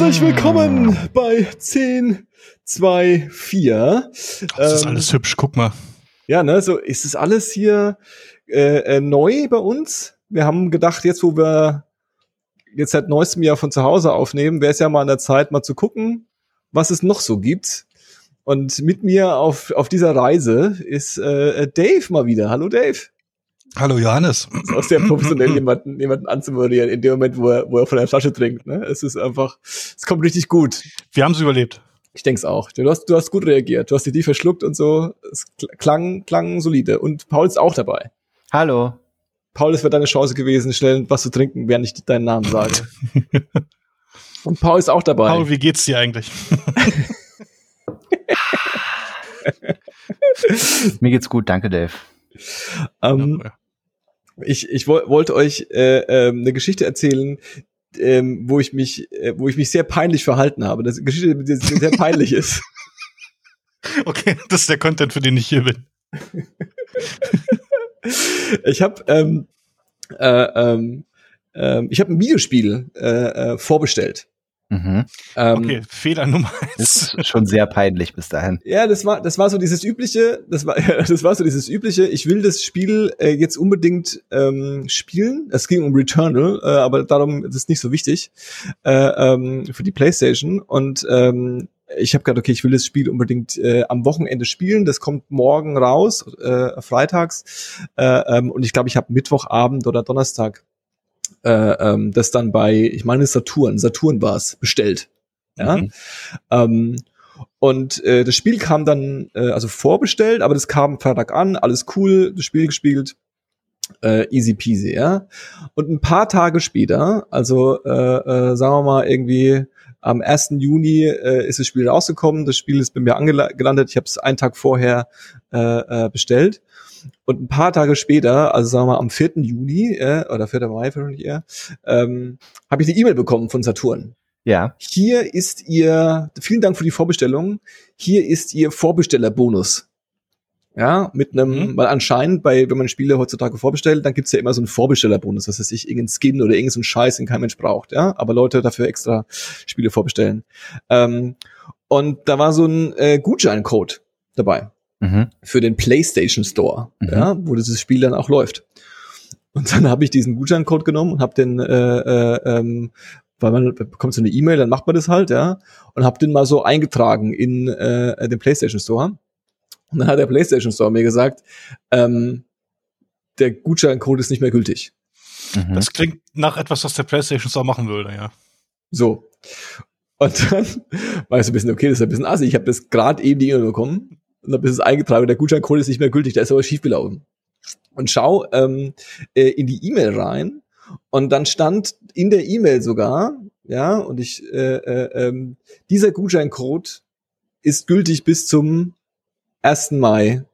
Herzlich willkommen bei 10, 2, 4. Das ist alles hübsch, guck mal. Ja, ne, so ist es alles hier äh, äh, neu bei uns. Wir haben gedacht, jetzt wo wir jetzt seit neuestem Jahr von zu Hause aufnehmen, wäre es ja mal an der Zeit, mal zu gucken, was es noch so gibt. Und mit mir auf, auf dieser Reise ist äh, Dave mal wieder. Hallo Dave. Hallo Johannes. ist auch sehr professionell, jemanden, jemanden anzumoderieren in dem Moment, wo er, wo er von der Flasche trinkt. Ne? Es ist einfach, es kommt richtig gut. Wir haben es überlebt. Ich denk's auch. Du hast, du hast gut reagiert. Du hast die, die verschluckt und so. Es klang, klang solide. Und Paul ist auch dabei. Hallo. Paul, es wäre deine Chance gewesen, schnell was zu trinken, während ich deinen Namen sage. und Paul ist auch dabei. Paul, wie geht's dir eigentlich? Mir geht's gut, danke, Dave. Ähm, ich, ich wo, wollte euch äh, äh, eine Geschichte erzählen, ähm, wo ich mich, äh, wo ich mich sehr peinlich verhalten habe. Das ist eine Geschichte, die sehr peinlich ist. Okay, das ist der Content, für den ich hier bin. ich habe ähm, äh, ähm, äh, ich habe ein Videospiel äh, äh, vorbestellt. Mhm. Ähm, okay, Fehler Nummer eins. Das ist schon sehr peinlich bis dahin. Ja, das war, das war so dieses übliche, das war, das war so dieses übliche. Ich will das Spiel äh, jetzt unbedingt ähm, spielen. Es ging um Returnal, äh, aber darum ist es nicht so wichtig äh, ähm, für die PlayStation. Und ähm, ich habe gedacht, okay, ich will das Spiel unbedingt äh, am Wochenende spielen. Das kommt morgen raus, äh, freitags. Äh, ähm, und ich glaube, ich habe Mittwochabend oder Donnerstag äh, ähm, das dann bei, ich meine Saturn, Saturn war es, bestellt. Ja. Mhm. Ähm, und äh, das Spiel kam dann, äh, also vorbestellt, aber das kam Freitag an, alles cool, das Spiel gespielt, äh, easy peasy, ja. Und ein paar Tage später, also äh, äh, sagen wir mal irgendwie am 1. Juni äh, ist das Spiel rausgekommen, das Spiel ist bei mir angelandet, ich habe es einen Tag vorher äh, äh, bestellt. Und ein paar Tage später, also sagen wir mal am 4. Juni äh, oder 4. Mai wahrscheinlich eher, ähm, habe ich eine E-Mail bekommen von Saturn. Ja. Hier ist Ihr, vielen Dank für die Vorbestellung, hier ist Ihr Vorbestellerbonus. Ja, mit einem, mhm. weil anscheinend bei, wenn man Spiele heutzutage vorbestellt, dann gibt's ja immer so einen Vorbestellerbonus, dass es sich irgendein Skin oder irgendein Scheiß, den kein Mensch braucht, ja, aber Leute dafür extra Spiele vorbestellen. Ähm, und da war so ein äh, Gutscheincode dabei mhm. für den PlayStation Store, mhm. ja, wo dieses Spiel dann auch läuft. Und dann habe ich diesen Gutscheincode genommen und habe den, äh, äh, ähm, weil man bekommt so eine E-Mail, dann macht man das halt, ja, und habe den mal so eingetragen in äh, den PlayStation Store. Und dann hat der PlayStation Store mir gesagt, ähm, der Gutscheincode ist nicht mehr gültig. Mhm. Das klingt nach etwas, was der PlayStation Store machen würde, ja. So. Und dann war ich so ein bisschen, okay, das ist ein bisschen assi. Ich habe das gerade eben die E-Mail bekommen und bist es eingetragen, der Gutscheincode ist nicht mehr gültig, da ist aber schief gelaufen. Und schau ähm, äh, in die E-Mail rein und dann stand in der E-Mail sogar, ja, und ich, äh, äh, äh, dieser Gutscheincode ist gültig bis zum 1. Mai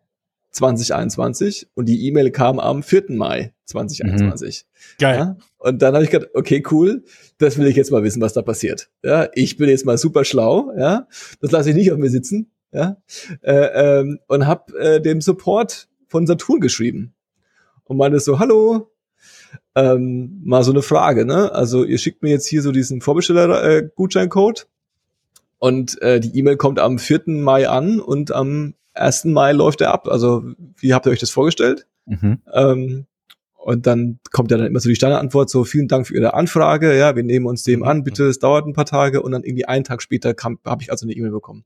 2021 und die E-Mail kam am 4. Mai 2021. Mhm. Geil. Ja? Und dann habe ich gedacht, okay, cool, das will ich jetzt mal wissen, was da passiert. Ja, ich bin jetzt mal super schlau, ja, das lasse ich nicht auf mir sitzen ja, äh, ähm, und habe äh, dem Support von Saturn geschrieben und meinte so, hallo, ähm, mal so eine Frage, ne? Also ihr schickt mir jetzt hier so diesen Vorbesteller-Gutscheincode äh, und äh, die E-Mail kommt am 4. Mai an und am 1. Mai läuft er ab. Also wie habt ihr euch das vorgestellt? Mhm. Ähm, und dann kommt ja dann immer so die Standardantwort, so vielen Dank für Ihre Anfrage, ja, wir nehmen uns dem an, bitte, es dauert ein paar Tage und dann irgendwie einen Tag später habe ich also eine E-Mail bekommen.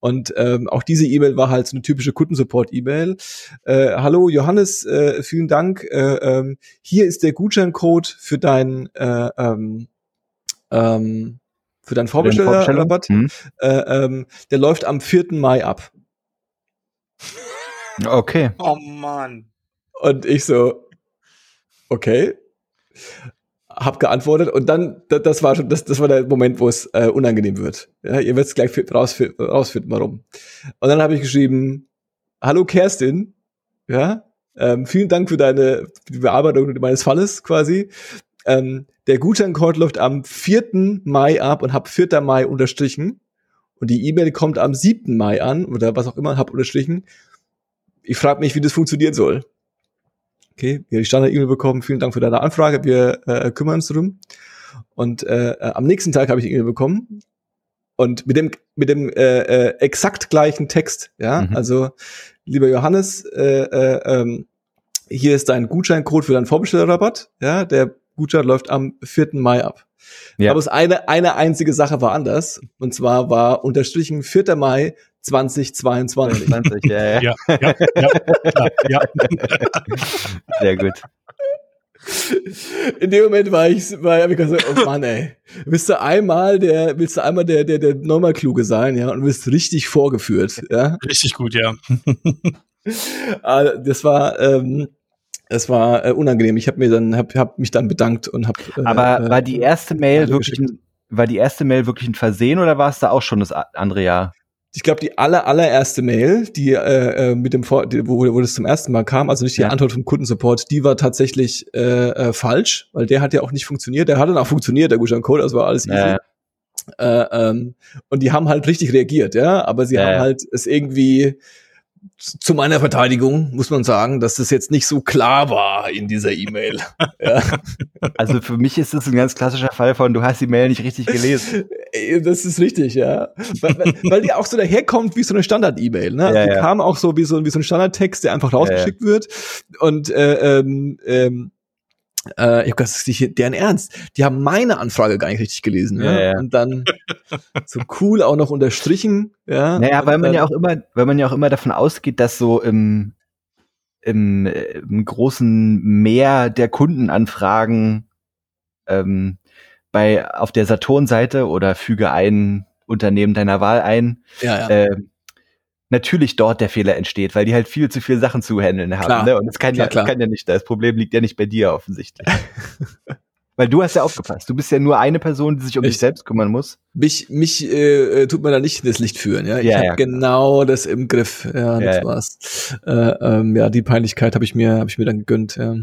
Und ähm, auch diese E-Mail war halt so eine typische Kundensupport-E-Mail. Äh, Hallo Johannes, äh, vielen Dank. Äh, ähm, hier ist der Gutscheincode für dein äh, ähm, ähm, für deinen Vorbestellerrabatt. Hm. Äh, ähm, der läuft am 4. Mai ab. Okay. Oh Mann. Und ich so, okay hab geantwortet und dann, das war schon, das, das war der Moment, wo es äh, unangenehm wird. Ja, ihr werdet es gleich rausfinden, warum. Und dann habe ich geschrieben, hallo Kerstin, ja, ähm, vielen Dank für deine für die Bearbeitung meines Falles quasi. Ähm, der Gutscheincode läuft am 4. Mai ab und hab 4. Mai unterstrichen. Und die E-Mail kommt am 7. Mai an oder was auch immer, hab unterstrichen. Ich frage mich, wie das funktionieren soll. Okay, wir haben die Standard-E-Mail bekommen. Vielen Dank für deine Anfrage. Wir äh, kümmern uns drum. Und äh, äh, am nächsten Tag habe ich die E-Mail bekommen und mit dem mit dem äh, äh, exakt gleichen Text, ja, Mhm. also lieber Johannes, äh, äh, ähm, hier ist dein Gutscheincode für deinen Vorbestellerrabatt, ja, der Gutschein läuft am 4. Mai ab. Ja. Aber es eine eine einzige Sache war anders und zwar war unterstrichen 4. Mai 2022. 20, ja, ja. Ja, ja, ja, klar, ja. Sehr gut. In dem Moment war ich, war hab ich gesagt, oh Mann, ey. Willst du einmal der, willst du einmal der, der, der normal kluge sein, ja, und wirst richtig vorgeführt, ja. Richtig gut, ja. Ah, Das war, ähm, das war äh, unangenehm. Ich habe mir dann, hab, hab mich dann bedankt und hab. Äh, Aber äh, war die erste Mail wirklich ein, war die erste Mail wirklich ein Versehen oder war es da auch schon das andere Jahr? ich glaube, die aller, allererste Mail, die äh, äh, mit dem Vor die, wo, wo das zum ersten Mal kam, also nicht die Ja. Antwort vom Kundensupport, die war tatsächlich äh, äh, falsch, weil der hat ja auch nicht funktioniert. Der hat dann auch funktioniert, der Gutscheincode, das war alles easy. Ja. Äh, ähm, und die haben halt richtig reagiert, ja, aber sie Ja, haben halt es irgendwie zu meiner Verteidigung muss man sagen, dass das jetzt nicht so klar war in dieser E-Mail. ja. Also für mich ist das ein ganz klassischer Fall von, du hast die Mail nicht richtig gelesen. Ey, Das ist richtig, ja. Weil, weil, weil die auch so daherkommt wie so eine Standard-E-Mail. Ne? Ja, die ja. kam auch so wie so, wie so ein Standardtext, der einfach rausgeschickt wird. Und äh, ähm, ähm, äh, ich hab das ist deren Ernst. Die haben meine Anfrage gar nicht richtig gelesen. Ja, ne? ja. Und dann so cool auch noch unterstrichen. Ja, Naja, weil man ja auch immer, weil man ja auch immer davon ausgeht, dass so im, im, äh, im großen Meer der Kundenanfragen ähm, bei auf der Saturn-Seite oder füge ein Unternehmen deiner Wahl ein, ja, ja. ähm, natürlich dort der Fehler entsteht, weil die halt viel zu viele Sachen zu handeln haben. Klar. Ne? Und das kann, ja, kann ja nicht, das Problem liegt ja nicht bei dir offensichtlich. weil du hast ja aufgepasst. Du bist ja nur eine Person, die sich um Ich- dich selbst kümmern muss. mich mich äh, äh, tut man da nicht in das Licht führen. Ja, ich Ja, habe ja, genau das im Griff. Ja, das Ja, war's. Äh, ähm, ja, die Peinlichkeit habe ich mir habe ich mir dann gegönnt. Ja,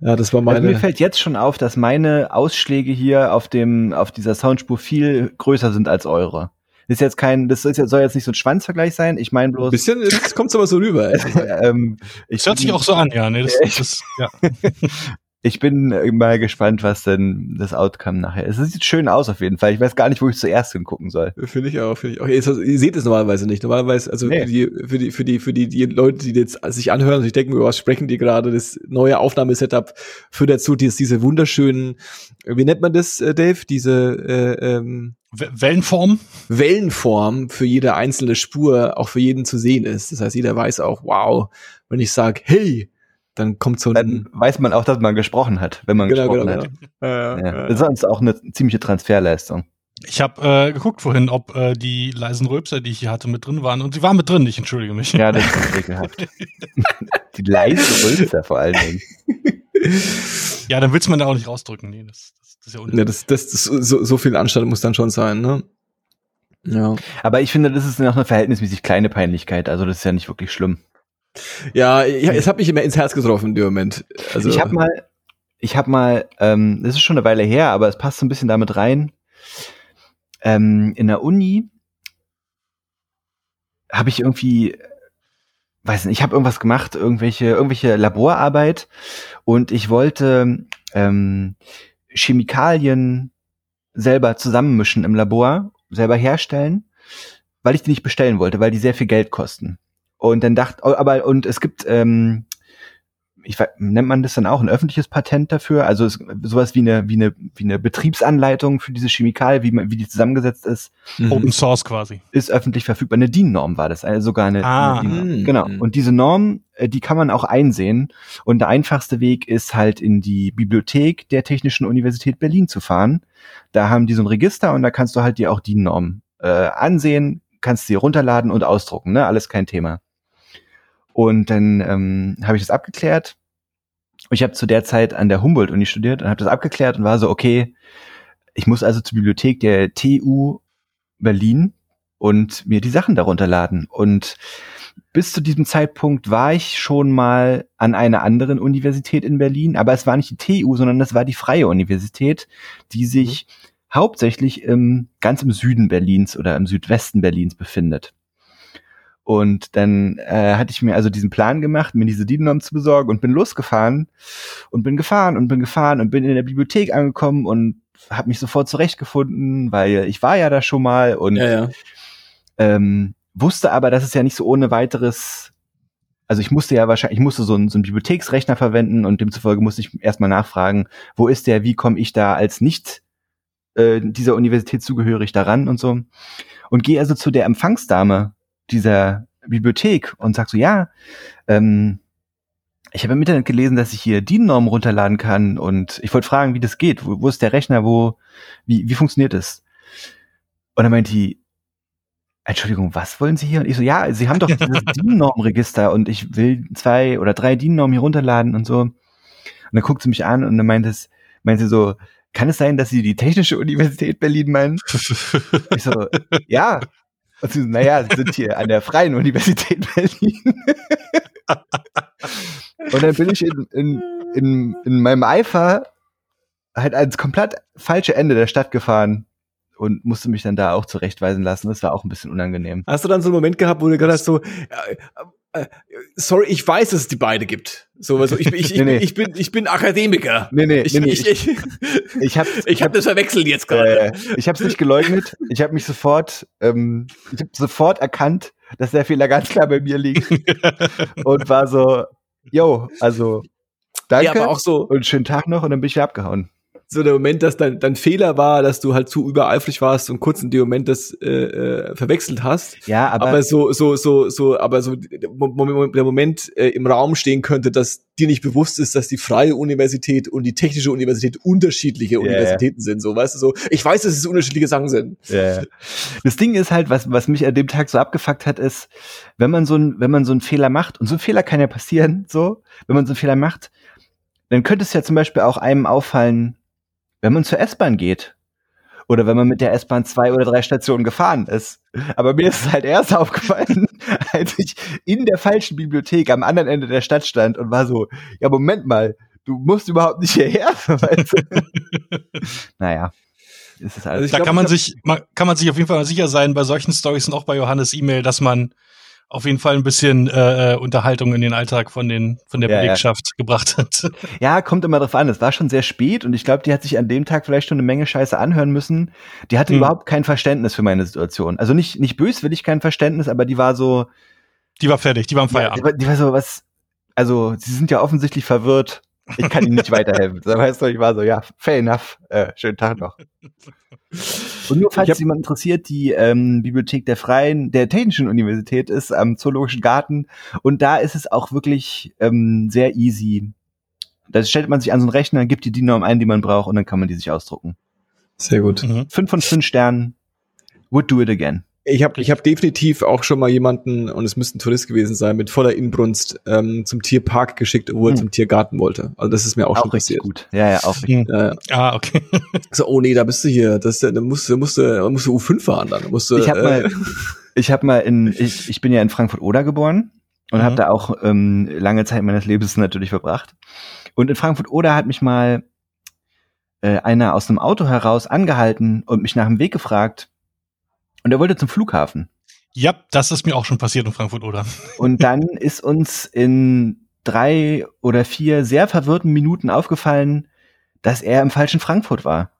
ja das war Also meine. mir fällt jetzt schon auf, dass meine Ausschläge hier auf dem, auf dieser Soundspur viel größer sind als eure. Das ist jetzt kein, das ist jetzt, soll jetzt nicht so ein Schwanzvergleich sein. Ich meine Ein bloß, bisschen, jetzt kommt's aber so rüber. Ähm, ich, Das hört sich auch so an, ja. Nee, das, das, ja. ich bin mal gespannt, was denn das Outcome nachher ist. Es sieht schön aus auf jeden Fall. Ich weiß gar nicht, wo ich zuerst hingucken soll. Finde ich auch, finde ich auch. Ihr, ihr seht es normalerweise nicht. Normalerweise, also Nee. für die, für die, für die, für die, die Leute, die jetzt sich anhören und sich denken, über was sprechen die gerade, das neue Aufnahmesetup führt dazu, dass diese wunderschönen, wie nennt man das, äh, Dave? Diese äh, ähm, We- Wellenform. Wellenform für jede einzelne Spur auch für jeden zu sehen ist. Das heißt, jeder weiß auch, wow, wenn ich sage, hey, dann kommt so Dann weiß man auch, dass man gesprochen hat, wenn man genau, gesprochen genau, hat. genau. Ja, Ja. ja, Das ist sonst auch eine ziemliche Transferleistung. Ich habe äh, geguckt vorhin, ob äh, die leisen Rülpser, die ich hier hatte, mit drin waren. Und sie waren mit drin, ich entschuldige mich. Ja, das ist ekelhaft. Die leise Rülpser vor allen Dingen. Ja, dann willst man da auch nicht rausdrücken. Nee, das, das, das ist ja ja, unnötig. das, das, das so, so viel Anstand muss dann schon sein, ne? Ja. Aber ich finde, das ist noch eine verhältnismäßig kleine Peinlichkeit. Also das ist ja nicht wirklich schlimm. Ja, ja es hat mich immer ins Herz getroffen in dem Moment. Also, ich habe mal, ich habe mal, ähm, das ist schon eine Weile her, aber es passt so ein bisschen damit rein. Ähm, in der Uni habe ich irgendwie, weiß nicht, ich habe irgendwas gemacht, irgendwelche, irgendwelche Laborarbeit und ich wollte ähm, Chemikalien selber zusammenmischen im Labor, selber herstellen, weil ich die nicht bestellen wollte, weil die sehr viel Geld kosten. Und dann dachte, oh, aber und es gibt, ähm, ich weiß, nennt man das dann auch ein öffentliches Patent dafür? Also es, sowas wie eine wie eine wie eine Betriebsanleitung für diese Chemikalie, wie man, wie die zusammengesetzt ist, mhm. Open Source quasi. ist öffentlich verfügbar. Eine DIN-Norm war das, also sogar eine, Ah. eine DIN-Norm. Mhm. Genau. Und diese Norm, äh, die kann man auch einsehen. Und der einfachste Weg ist halt in die Bibliothek der Technischen Universität Berlin zu fahren. Da haben die so ein Register und da kannst du halt dir auch DIN-Norm äh, ansehen, kannst sie runterladen und ausdrucken, ne? Alles kein Thema. Und dann ähm, habe ich das abgeklärt. Ich habe zu der Zeit an der Humboldt-Uni studiert und habe das abgeklärt und war so, okay, ich muss also zur Bibliothek der TU Berlin und mir die Sachen darunter laden. Und bis zu diesem Zeitpunkt war ich schon mal an einer anderen Universität in Berlin, aber es war nicht die TU, sondern das war die Freie Universität, die sich hauptsächlich im, ganz im Süden Berlins oder im Südwesten Berlins befindet. Und dann äh, hatte ich mir also diesen Plan gemacht, mir diese DIN-Norm zu besorgen und bin losgefahren und bin gefahren und bin gefahren und bin in der Bibliothek angekommen und habe mich sofort zurechtgefunden, weil ich war ja da schon mal und Ja, ja. ähm, wusste aber, dass es ja nicht so ohne weiteres, also ich musste ja wahrscheinlich, ich musste so einen, so einen Bibliotheksrechner verwenden und demzufolge musste ich erstmal nachfragen, wo ist der, wie komme ich da als nicht äh, dieser Universität zugehörig daran und so. Und gehe also zu der Empfangsdame dieser Bibliothek und sag so, ja, ähm, ich habe im Internet gelesen, dass ich hier DIN-Normen runterladen kann und ich wollte fragen, wie das geht. Wo, wo ist der Rechner? Wo, wie, wie funktioniert das? Und dann meint die, Entschuldigung, was wollen Sie hier? Und ich so, ja, Sie haben doch dieses DIN-Norm-Register und ich will zwei oder drei DIN-Normen hier runterladen und so. Und dann guckt sie mich an und dann meint es, meint sie so, kann es sein, dass Sie die Technische Universität Berlin meinen? Ich so, ja. Und sie so, naja, sind hier an der Freien Universität Berlin. und dann bin ich in, in, in, in meinem Eifer halt ans komplett falsche Ende der Stadt gefahren und musste mich dann da auch zurechtweisen lassen. Das war auch ein bisschen unangenehm. Hast du dann so einen Moment gehabt, wo du gesagt hast, so, äh, sorry, ich weiß, dass es die beide gibt. So, also ich, ich, ich, Nee, nee. ich bin, ich bin Akademiker. Nee, nee, Ich, nee, nee, ich, ich, Ich habe ich habe das verwechselt jetzt gerade. äh, ich hab's nicht geleugnet. Ich habe mich sofort, ähm, ich habe sofort erkannt, dass der Fehler ganz klar bei mir liegt und war so, yo, also danke ja, aber auch so, und schönen Tag noch und dann bin ich wieder abgehauen. So der Moment, dass dein, dein Fehler war, dass du halt zu übereifrig warst und kurz in dem Moment das äh, äh, verwechselt hast. Ja, aber, Aber, so, so, so, so, aber so der Moment, äh, im Raum stehen könnte, dass dir nicht bewusst ist, dass die freie Universität und die technische Universität unterschiedliche Universitäten sind. So, weißt du, so, ich weiß, dass es unterschiedliche Sachen sind. Ja. Das Ding ist halt, was, was mich an dem Tag so abgefuckt hat, ist, wenn man so ein, wenn man so einen Fehler macht, und so ein Fehler kann ja passieren, so, wenn man so einen Fehler macht, dann könnte es ja zum Beispiel auch einem auffallen, wenn man zur S-Bahn geht. Oder wenn man mit der S-Bahn zwei oder drei Stationen gefahren ist. Aber mir ist es halt erst aufgefallen, als ich in der falschen Bibliothek am anderen Ende der Stadt stand und war so, ja, Moment mal, du musst überhaupt nicht hierher. Weißt du? naja. Es ist Also alles ich da glaub, kann man sich, man, kann man sich auf jeden Fall sicher sein, bei solchen Stories und auch bei Johannes E-Mail, dass man auf jeden Fall ein bisschen äh, äh, Unterhaltung in den Alltag von den von der Ja, ja. Belegschaft gebracht hat. Ja, kommt immer drauf an. Es war schon sehr spät und ich glaube, die hat sich an dem Tag vielleicht schon eine Menge Scheiße anhören müssen. Die hatte Hm. überhaupt kein Verständnis für meine Situation. Also nicht, nicht böswillig kein Verständnis, aber die war so, Die war fertig, die war am ja, die, Feierabend. war, die war so, was, also sie sind ja offensichtlich verwirrt. Ich kann ihnen nicht weiterhelfen. So, weißt du, ich war so, ja, fair enough. Äh, schönen Tag noch. Und nur falls jemand interessiert, die ähm, Bibliothek der Freien, der Technischen Universität ist am Zoologischen Garten und da ist es auch wirklich ähm, sehr easy. Da stellt man sich an so einen Rechner, gibt die DIN-Norm ein, die man braucht und dann kann man die sich ausdrucken. Sehr gut. Mhm. Fünf von fünf Sternen. Would do it again. Ich habe ich hab definitiv auch schon mal jemanden, und es müsste ein Tourist gewesen sein, mit voller Inbrunst ähm, zum Tierpark geschickt, obwohl er Hm. zum Tiergarten wollte. Also das ist mir auch, schon richtig passiert. gut. Ja, ja, auch richtig. Äh, Ah, okay. so, oh nee, da bist du hier. Das, da musst du, musst du, musst du U5 fahren dann. Musst du, Ich habe äh, mal, ich habe mal in, ich, ich bin ja in Frankfurt-Oder geboren und Mhm. habe da auch ähm, lange Zeit meines Lebens natürlich verbracht. Und in Frankfurt-Oder hat mich mal äh, einer aus einem Auto heraus angehalten und mich nach dem Weg gefragt. Und er wollte zum Flughafen. Ja, das ist mir auch schon passiert in Frankfurt, oder? Und dann ist uns in drei oder vier sehr verwirrten Minuten aufgefallen, dass er im falschen Frankfurt war.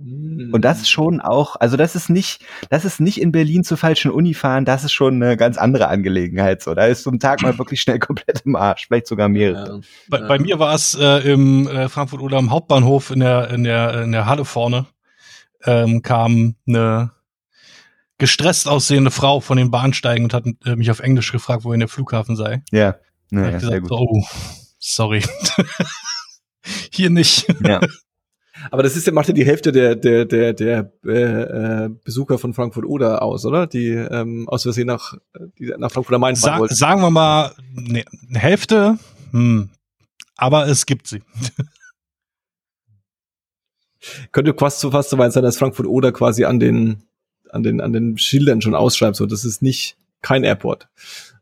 hm. Und das ist schon auch, also das ist nicht, das ist nicht in Berlin zur falschen Uni fahren, das ist schon eine ganz andere Angelegenheit. So, da ist so ein Tag mal wirklich schnell komplett im Arsch, vielleicht sogar mehrere. Ja. Bei, Ja. bei mir war es äh, im äh, Frankfurt oder am Hauptbahnhof in der in der in der Halle vorne ähm, kam eine gestresst aussehende Frau von den Bahnsteigen und hat äh, mich auf Englisch gefragt, wohin der Flughafen sei. Ja, hab ja, gesagt, gut. so, oh, sorry. Hier nicht. Ja. Aber das ist ja, macht ja die Hälfte der, der, der, der äh, äh, Besucher von Frankfurt Oder aus, oder? Die ähm, aus Versehen nach, die nach Frankfurt am Main fahren Sa wollten. sagen wir mal ne, eine Hälfte, hm. aber es gibt sie. Könnte fast so fast so weit sein, dass Frankfurt Oder quasi an den, an den, an den Schildern schon ausschreibt, so, das ist nicht kein Airport.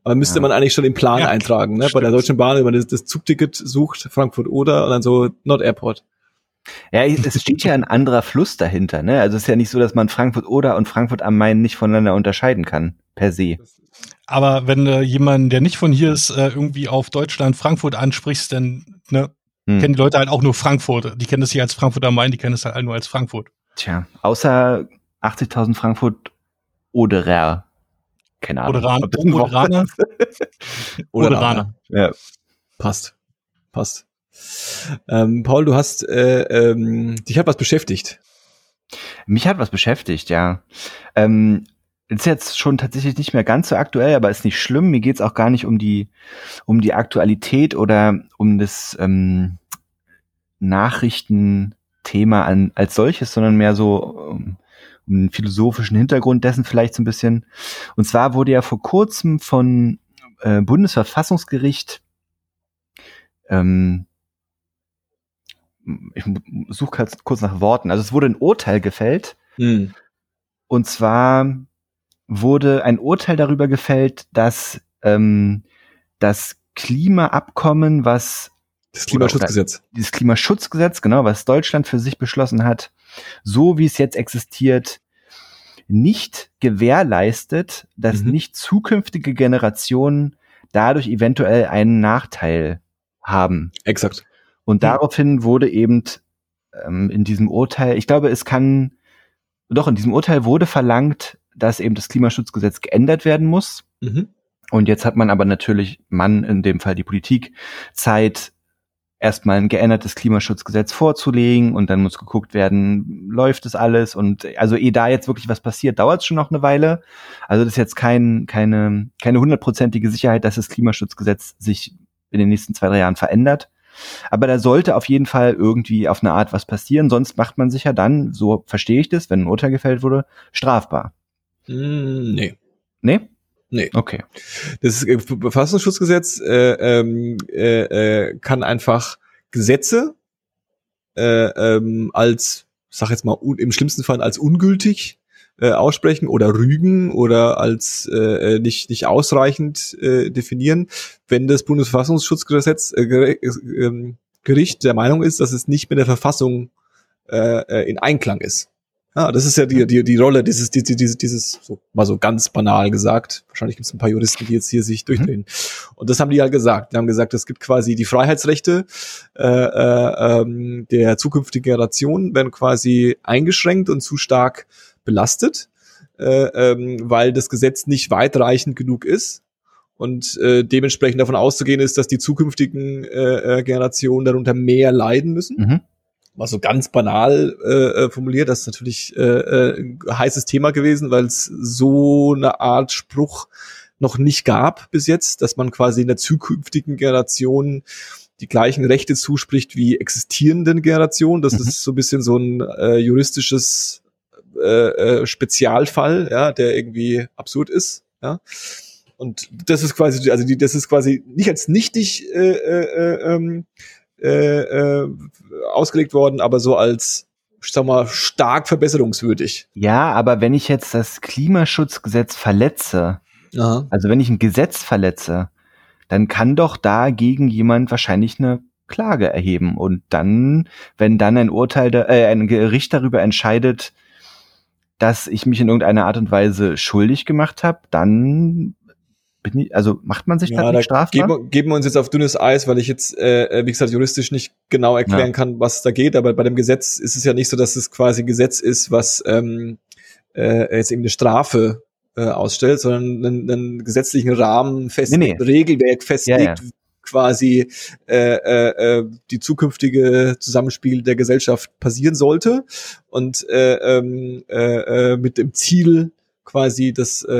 Aber müsste Ja. man eigentlich schon im Plan Ja, eintragen, ne? Bei der Deutschen Bahn, wenn man das, das Zugticket sucht, Frankfurt Oder und dann so Not Airport. Ja, es steht ja ein anderer Fluss dahinter, ne? Also es ist ja nicht so, dass man Frankfurt oder und Frankfurt am Main nicht voneinander unterscheiden kann, per se. Aber wenn du jemanden, der nicht von hier ist, äh, irgendwie auf Deutschland, Frankfurt ansprichst, dann ne, Hm. kennen die Leute halt auch nur Frankfurt. Die kennen es nicht als Frankfurt am Main, die kennen es halt nur als Frankfurt. Tja, außer 80.000 Frankfurt Oderer. Keine Ahnung. Oderan- Oderaner? Oderaner. Ja. Passt. Passt. Ähm, Paul, du hast, äh, ähm, dich hat was beschäftigt. Mich hat was beschäftigt, ja. Ähm, ist jetzt schon tatsächlich nicht mehr ganz so aktuell, aber ist nicht schlimm. Mir geht's auch gar nicht um die, um die Aktualität oder um das ähm, Nachrichtenthema an, als solches, sondern mehr so um, um den philosophischen Hintergrund dessen vielleicht so ein bisschen. Und zwar wurde ja vor kurzem von äh, Bundesverfassungsgericht ähm, ich suche kurz, nach Worten. Also es wurde ein Urteil gefällt. Hm. Und zwar wurde ein Urteil darüber gefällt, dass ähm, das Klimaabkommen, was Das Klimaschutzgesetz. dieses Klimaschutzgesetz, genau, was Deutschland für sich beschlossen hat, so wie es jetzt existiert, nicht gewährleistet, dass Mhm. nicht zukünftige Generationen dadurch eventuell einen Nachteil haben. Exakt. Und Hm. daraufhin wurde eben ähm, in diesem Urteil, ich glaube, es kann, doch in diesem Urteil wurde verlangt, dass eben das Klimaschutzgesetz geändert werden muss. Mhm. Und jetzt hat man aber natürlich, man in dem Fall die Politik, Zeit, erstmal ein geändertes Klimaschutzgesetz vorzulegen und dann muss geguckt werden, läuft das alles und also ehe da jetzt wirklich was passiert, dauert es schon noch eine Weile. Also das ist jetzt kein, keine, keine hundertprozentige Sicherheit, dass das Klimaschutzgesetz sich in den nächsten zwei, drei Jahren verändert. Aber da sollte auf jeden Fall irgendwie auf eine Art was passieren, sonst macht man sich ja dann, so verstehe ich das, wenn ein Urteil gefällt wurde, strafbar. Hm, nee. Nee? Nee. Okay. Das äh, Verfassungsschutzgesetz äh, ähm, äh, äh, kann einfach Gesetze äh, ähm, als, sag jetzt mal, un, im schlimmsten Fall als ungültig äh, aussprechen oder rügen oder als äh, äh, nicht nicht ausreichend äh, definieren, wenn das Bundesverfassungsschutzgesetz äh, äh, ähm, Gericht der Meinung ist, dass es nicht mit der Verfassung äh, äh, in Einklang ist. Ja, das ist ja die, die, die Rolle dieses, dieses, dieses, dieses so, mal so ganz banal gesagt. Wahrscheinlich gibt es ein paar Juristen, die jetzt hier sich durchdrehen. Und das haben die halt gesagt. Die haben gesagt, es gibt quasi die Freiheitsrechte äh, äh, ähm, der zukünftigen Generation werden quasi eingeschränkt und zu stark belastet, äh, ähm, weil das Gesetz nicht weitreichend genug ist. Und äh, dementsprechend davon auszugehen ist, dass die zukünftigen äh, äh, Generationen darunter mehr leiden müssen Mhm. Mal so ganz banal äh, äh, formuliert, das ist natürlich äh, äh, ein heißes Thema gewesen, weil es so eine Art Spruch noch nicht gab bis jetzt, dass man quasi in der zukünftigen Generation die gleichen Rechte zuspricht wie existierenden Generationen. Das Mhm. ist so ein bisschen so ein äh, juristisches äh, äh, Spezialfall, ja, der irgendwie absurd ist, ja. Und das ist quasi, also die, das ist quasi nicht als nichtig äh, äh, äh, ähm, äh, äh, ausgelegt worden, aber so als, ich sag mal, stark verbesserungswürdig. Ja, aber wenn ich jetzt das Klimaschutzgesetz verletze, Aha. also wenn ich ein Gesetz verletze, dann kann doch dagegen jemand wahrscheinlich eine Klage erheben. Und dann, wenn dann ein Urteil, äh, ein Gericht darüber entscheidet, dass ich mich in irgendeiner Art und Weise schuldig gemacht habe, dann ich, also macht man sich Ja, dann da nicht strafbar? geben, geben wir uns jetzt auf dünnes Eis, weil ich jetzt, äh, wie gesagt, juristisch nicht genau erklären Ja. kann, was da geht. Aber bei dem Gesetz ist es ja nicht so, dass es quasi ein Gesetz ist, was ähm, äh, jetzt eben eine Strafe äh, ausstellt, sondern einen, einen gesetzlichen Rahmen festlegt, Nee, Regelwerk festlegt, Ja, quasi äh, äh, äh, die zukünftige Zusammenspiel der Gesellschaft passieren sollte und äh, ähm, äh, äh, mit dem Ziel quasi das äh,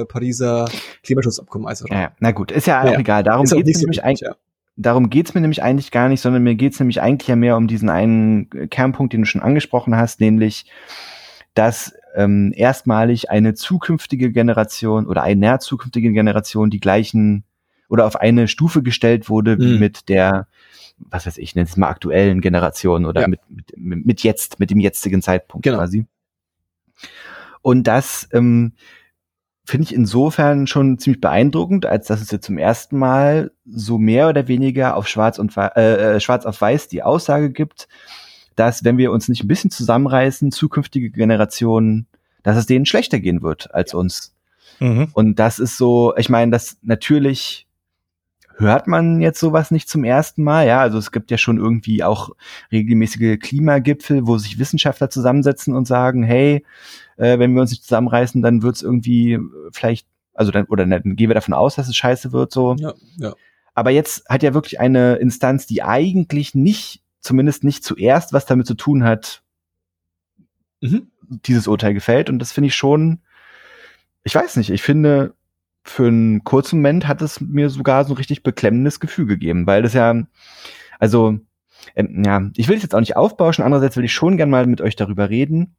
äh, Pariser Klimaschutzabkommen einzuhalten. ja, na gut, ist ja auch Ja, ja. egal. Darum auch mir so nämlich eigentlich. ja. Darum geht's mir nämlich eigentlich gar nicht, sondern mir geht's nämlich eigentlich ja mehr um diesen einen Kernpunkt, den du schon angesprochen hast, nämlich, dass ähm, erstmalig eine zukünftige Generation oder einer zukünftigen Generation die gleichen oder auf eine Stufe gestellt wurde wie Mhm. mit der, was weiß ich, nenn es mal aktuellen Generation oder Ja. mit, mit, mit jetzt, mit dem jetzigen Zeitpunkt Genau. quasi. Und das ähm, finde ich insofern schon ziemlich beeindruckend, als dass es jetzt zum ersten Mal so mehr oder weniger auf Schwarz und äh, äh, Schwarz auf Weiß die Aussage gibt, dass wenn wir uns nicht ein bisschen zusammenreißen, zukünftige Generationen, dass es denen schlechter gehen wird als uns. Mhm. Und das ist so, ich meine, das natürlich hört man jetzt sowas nicht zum ersten Mal. Ja, also es gibt ja schon irgendwie auch regelmäßige Klimagipfel, wo sich Wissenschaftler zusammensetzen und sagen, hey, äh, wenn wir uns nicht zusammenreißen, dann wird es irgendwie vielleicht, also dann, oder dann gehen wir davon aus, dass es scheiße wird, so. Ja, ja. Aber jetzt hat ja wirklich eine Instanz, die eigentlich nicht, zumindest nicht zuerst was damit zu tun hat, mhm. dieses Urteil gefällt. Und das finde ich schon, ich weiß nicht, ich finde, für einen kurzen Moment hat es mir sogar so ein richtig beklemmendes Gefühl gegeben, weil das ja, also, ähm, ja, ich will es jetzt auch nicht aufbauschen, andererseits will ich schon gern mal mit euch darüber reden,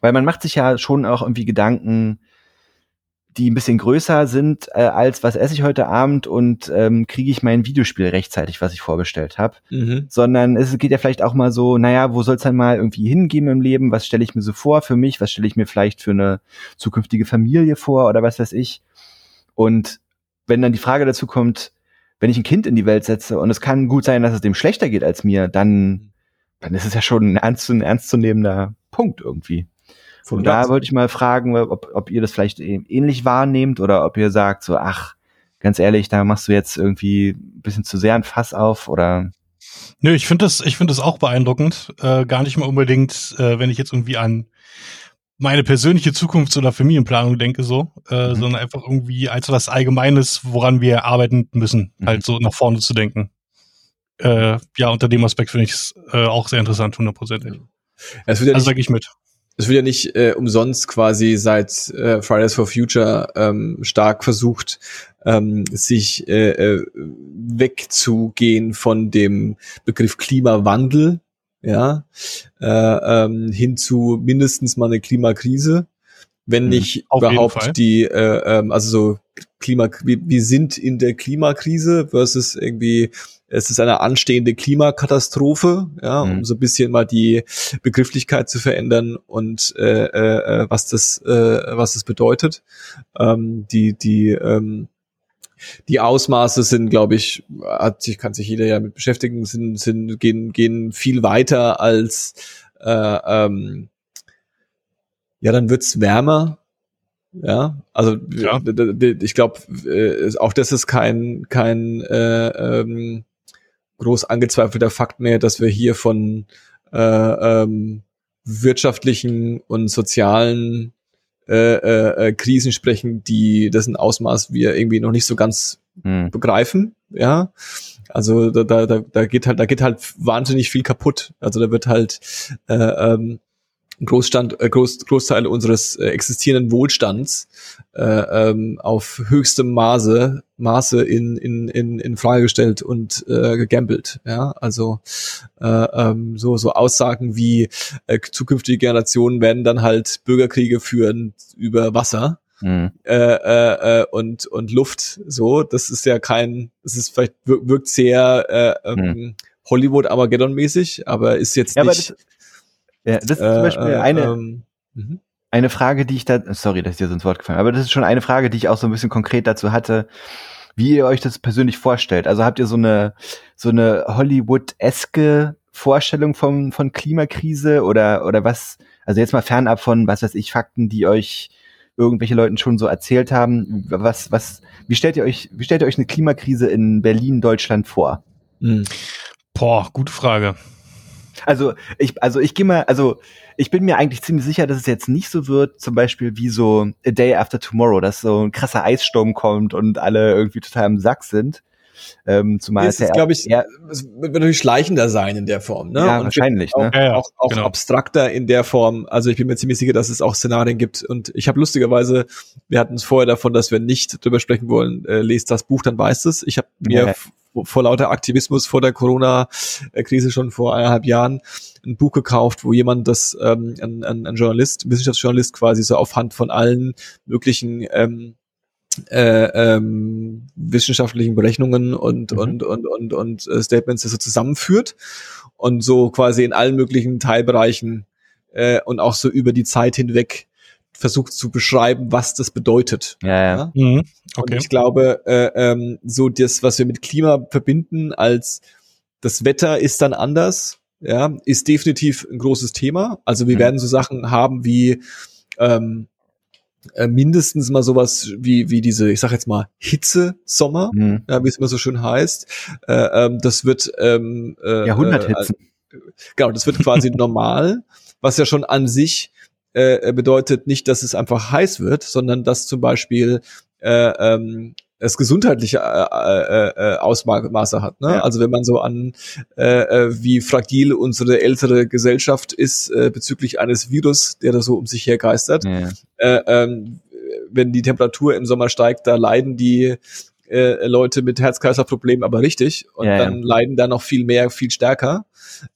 weil man macht sich ja schon auch irgendwie Gedanken, die ein bisschen größer sind äh, als was esse ich heute Abend und ähm, kriege ich mein Videospiel rechtzeitig, was ich vorbestellt habe, mhm. sondern es geht ja vielleicht auch mal so, naja, wo soll es dann mal irgendwie hingehen im Leben? Was stelle ich mir so vor für mich? Was stelle ich mir vielleicht für eine zukünftige Familie vor oder was weiß ich? Und wenn dann die Frage dazu kommt, wenn ich ein Kind in die Welt setze und es kann gut sein, dass es dem schlechter geht als mir, dann, dann ist es ja schon ein, ernst, ein ernstzunehmender Punkt irgendwie. Von und da wollte ich mal fragen, ob, ob ihr das vielleicht ähnlich wahrnehmt oder ob ihr sagt so, ach, ganz ehrlich, da machst du jetzt irgendwie ein bisschen zu sehr ein Fass auf oder Nö, ich finde das, ich finde das auch beeindruckend. Äh, gar nicht mal unbedingt, äh, wenn ich jetzt irgendwie an meine persönliche Zukunfts- oder Familienplanung denke so, äh, mhm. sondern einfach irgendwie als was Allgemeines, woran wir arbeiten müssen, mhm. halt so nach vorne zu denken. Äh, ja, unter dem Aspekt finde ich es äh, auch sehr interessant, hundertprozentig. Ja, also sage ich mit. Es wird ja nicht äh, umsonst quasi seit äh, Fridays for Future ähm, stark versucht, ähm, sich äh, äh, wegzugehen von dem Begriff Klimawandel, ja, äh, ähm, hin zu mindestens mal eine Klimakrise, wenn mhm. nicht Auf überhaupt die, äh, ähm, also so Klima, wir, wir sind in der Klimakrise versus irgendwie es ist eine anstehende Klimakatastrophe, ja, um mhm. so ein bisschen mal die Begrifflichkeit zu verändern und äh, äh, was das äh, was das bedeutet. Ähm, die die ähm, die Ausmaße sind, glaube ich, hat sich, kann sich jeder ja mit beschäftigen, sind, sind, gehen, gehen viel weiter als, äh, ähm, ja, dann wird's wärmer. Ja, also ja. ich glaube, äh, auch das ist kein, kein äh, ähm, groß angezweifelter Fakt mehr, dass wir hier von äh, ähm, wirtschaftlichen und sozialen äh, äh, äh, Krisen sprechen, die dessen Ausmaß wir irgendwie noch nicht so ganz hm. begreifen. Ja, also da, da, da geht halt, da geht halt wahnsinnig viel kaputt. Also da wird halt äh, ähm, Großstand, äh, Groß, Großteil unseres äh, existierenden Wohlstands äh, ähm, auf höchstem Maße, Maße in, in, in, in Frage gestellt und äh, gegambelt. Ja, also äh, ähm, so, so Aussagen wie äh, zukünftige Generationen werden dann halt Bürgerkriege führen über Wasser. Mhm. Äh, äh, äh, und und Luft so das ist ja kein das ist vielleicht wirkt sehr äh, ähm, mhm. Hollywood Armageddon mäßig aber ist jetzt ja, nicht ja, das ist zum äh, Beispiel eine, ähm, mhm. eine Frage, die ich da, sorry, dass ich dir so ins Wort gefallen aber das ist schon eine Frage, die ich auch so ein bisschen konkret dazu hatte, wie ihr euch das persönlich vorstellt. Also habt ihr so eine, so eine Hollywood-eske Vorstellung von, von Klimakrise oder, oder was, also jetzt mal fernab von, was weiß ich, Fakten, die euch irgendwelche Leuten schon so erzählt haben. Was, was, wie stellt ihr euch, wie stellt ihr euch eine Klimakrise in Berlin, Deutschland vor? Mhm. Boah, gute Frage. Also ich, also ich gehe mal, also ich bin mir eigentlich ziemlich sicher, dass es jetzt nicht so wird, zum Beispiel wie so A Day After Tomorrow, dass so ein krasser Eissturm kommt und alle irgendwie total im Sack sind. Ähm, zumal es ist, glaube ich, es wird natürlich schleichender sein in der Form. Ne? Ja, und wahrscheinlich. Auch, ne? auch, auch genau. abstrakter in der Form. Also ich bin mir ziemlich sicher, dass es auch Szenarien gibt. Und ich habe lustigerweise, wir hatten es vorher davon, dass wir nicht drüber sprechen wollen. Äh, lest das Buch, dann weißt es. Ich habe mir ja vor lauter Aktivismus vor der Corona-Krise schon vor eineinhalb Jahren ein Buch gekauft, wo jemand das, ähm, ein, ein, ein Journalist, ein Wissenschaftsjournalist quasi so auf Hand von allen möglichen ähm, äh, ähm, wissenschaftlichen Berechnungen und, mhm. und, und, und, und äh, Statements so zusammenführt und so quasi in allen möglichen Teilbereichen äh, und auch so über die Zeit hinweg versucht zu beschreiben, was das bedeutet. Ja, ja. ja? Mhm. Okay. Und ich glaube, äh, ähm, so das, was wir mit Klima verbinden, als das Wetter ist dann anders, ja, ist definitiv ein großes Thema. Also wir mhm. werden so Sachen haben wie ähm, äh, mindestens mal sowas wie, wie diese, ich sag jetzt mal, Hitze-Sommer, Mhm. ja, wie es immer so schön heißt. Äh, ähm, das wird ähm, äh, Jahrhunderthitzen. Äh, genau, das wird quasi normal, was ja schon an sich äh, bedeutet nicht, dass es einfach heiß wird, sondern dass zum Beispiel äh, ähm, es gesundheitliche äh, äh, äh, Ausmaße hat. Ne? Ja. Also wenn man so an äh, äh, wie fragil unsere ältere Gesellschaft ist äh, bezüglich eines Virus, der da so um sich her geistert, Ja, äh, ähm, wenn die Temperatur im Sommer steigt, da leiden die äh, Leute mit Herz-Kreislauf-Problemen aber richtig und Ja, ja. dann leiden da noch viel mehr, viel stärker,